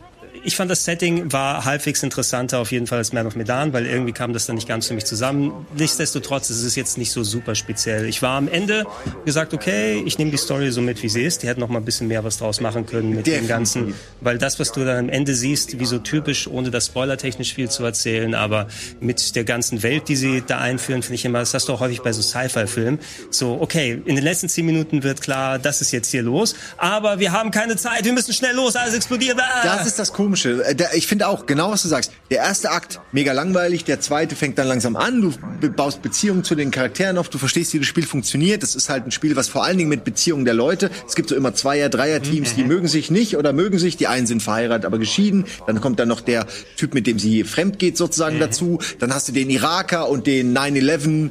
C: Ich fand das Setting war halbwegs interessanter auf jeden Fall als Man of Medan, weil irgendwie kam das dann nicht ganz für mich zusammen. Nichtsdestotrotz ist es jetzt nicht so super speziell. Ich war am Ende gesagt, okay, ich nehme die Story so mit, wie sie ist. Die hätten noch mal ein bisschen mehr was draus machen können mit dem
F: Definitiv.
C: Ganzen, weil das, was du dann am Ende siehst, wie so typisch, ohne das spoilertechnisch viel zu erzählen, aber mit der ganzen Welt, die sie da einführen, finde ich immer, das hast du auch häufig bei so Sci-Fi-Filmen. So, okay, in den letzten zehn Minuten wird klar, das ist jetzt hier los, aber wir haben keine Zeit, wir müssen schnell los, alles explodiert. Ah!
F: Das ist das Komische. Äh, der- Ich finde auch, genau was du sagst. Der erste Akt, mega langweilig. Der zweite fängt dann langsam an. Du baust Beziehungen zu den Charakteren auf. Du verstehst, wie das Spiel funktioniert. Das ist halt ein Spiel, was vor allen Dingen mit Beziehungen der Leute. Es gibt so immer Zweier-, Dreier-Teams, die mögen sich nicht oder mögen sich. Die einen sind verheiratet, aber geschieden. Dann kommt dann noch der Typ, mit dem sie fremd geht, sozusagen dazu. Dann hast du den Iraker und den 9-11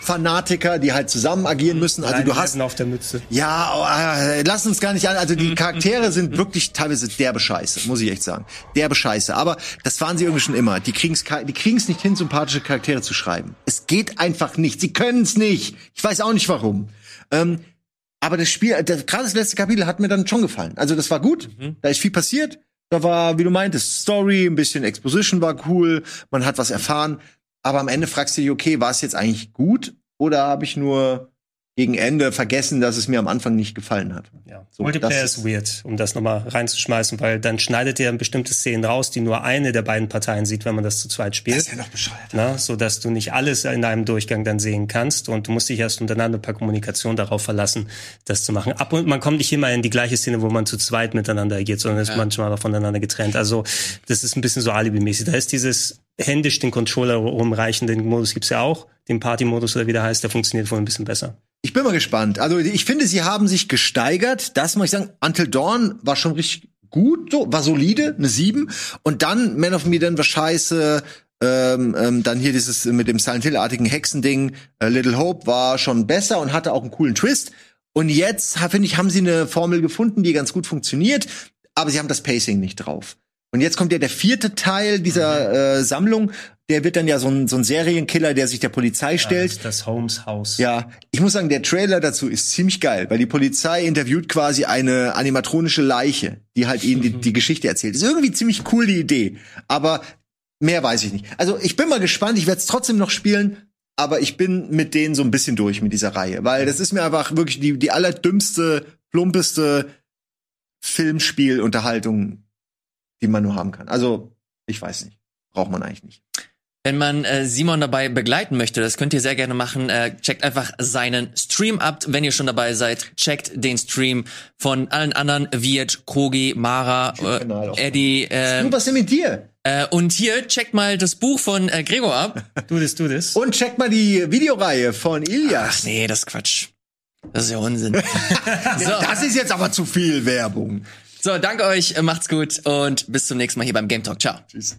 F: Fanatiker, die halt zusammen agieren müssen. Also du hast
C: auf der Mütze.
F: ja, äh, lass uns gar nicht an. Also die Charaktere sind wirklich teilweise derbe Scheiße, muss ich echt sagen. Derbe Scheiße. Aber das waren sie irgendwie schon immer. Die kriegen's, die kriegen's nicht hin, sympathische Charaktere zu schreiben. Es geht einfach nicht. Sie können's nicht. Ich weiß auch nicht warum. Ähm, aber das Spiel, das, gerade das letzte Kapitel hat mir dann schon gefallen. Also das war gut. Da ist viel passiert. Da war, wie du meintest, Story, ein bisschen Exposition war cool. Man hat was erfahren. Aber am Ende fragst du dich, okay, war es jetzt eigentlich gut? Oder habe ich nur gegen Ende vergessen, dass es mir am Anfang nicht gefallen hat?
C: Ja.
F: So,
C: Multiplayer ist weird, um das nochmal reinzuschmeißen, weil dann schneidet er bestimmte Szenen raus, die nur eine der beiden Parteien sieht, wenn man das zu zweit spielt.
F: Das ist ja noch bescheuert.
C: Na, so dass du nicht alles in einem Durchgang dann sehen kannst und du musst dich erst untereinander per Kommunikation darauf verlassen, das zu machen. Ab und man kommt nicht immer in die gleiche Szene, wo man zu zweit miteinander agiert, sondern ist manchmal auch voneinander getrennt. Also das ist ein bisschen so alibimäßig. Da ist dieses händisch den Controller rumreichen, den Modus gibt's ja auch, den Party-Modus oder wie der heißt, der funktioniert wohl ein bisschen besser.
F: Ich bin mal gespannt. Also ich finde, sie haben sich gesteigert. Das muss ich sagen. Until Dawn war schon richtig gut, so, war solide, eine 7. Und dann Man of Medan war scheiße. Ähm, ähm, dann hier dieses mit dem Silent Hill-artigen Hexending. Äh, Little Hope war schon besser und hatte auch einen coolen Twist. Und jetzt, finde ich, haben sie eine Formel gefunden, die ganz gut funktioniert. Aber sie haben das Pacing nicht drauf. Und jetzt kommt ja der vierte Teil dieser äh, Sammlung. Der wird dann ja so ein, so ein Serienkiller, der sich der Polizei stellt.
C: Das, das Holmes Haus.
F: Ja, ich muss sagen, der Trailer dazu ist ziemlich geil, weil die Polizei interviewt quasi eine animatronische Leiche, die halt ihnen die, die Geschichte erzählt. Ist irgendwie ziemlich cool die Idee, aber mehr weiß ich nicht. Also ich bin mal gespannt, ich werde es trotzdem noch spielen, aber ich bin mit denen so ein bisschen durch mit dieser Reihe, weil das ist mir einfach wirklich die, die allerdümmste, plumpeste Filmspielunterhaltung, die man nur haben kann. Also, ich weiß nicht. Braucht man eigentlich nicht.
B: Wenn man äh, Simon dabei begleiten möchte, das könnt ihr sehr gerne machen. Äh, checkt einfach seinen Stream ab. Wenn ihr schon dabei seid, checkt den Stream von allen anderen, Viet, Krogi, Mara, äh, Eddie. Äh,
F: Du, was denn mit dir?
B: äh, und hier, checkt mal das Buch von äh, Gregor ab.
C: Du das, du das.
F: Und check mal die Videoreihe von Ilias.
B: Ach nee, das ist Quatsch. Das ist ja Unsinn. so,
F: Das ist jetzt aber zu viel Werbung.
B: So, danke euch, äh, macht's gut und bis zum nächsten Mal hier beim Game Talk. Ciao. Tschüss.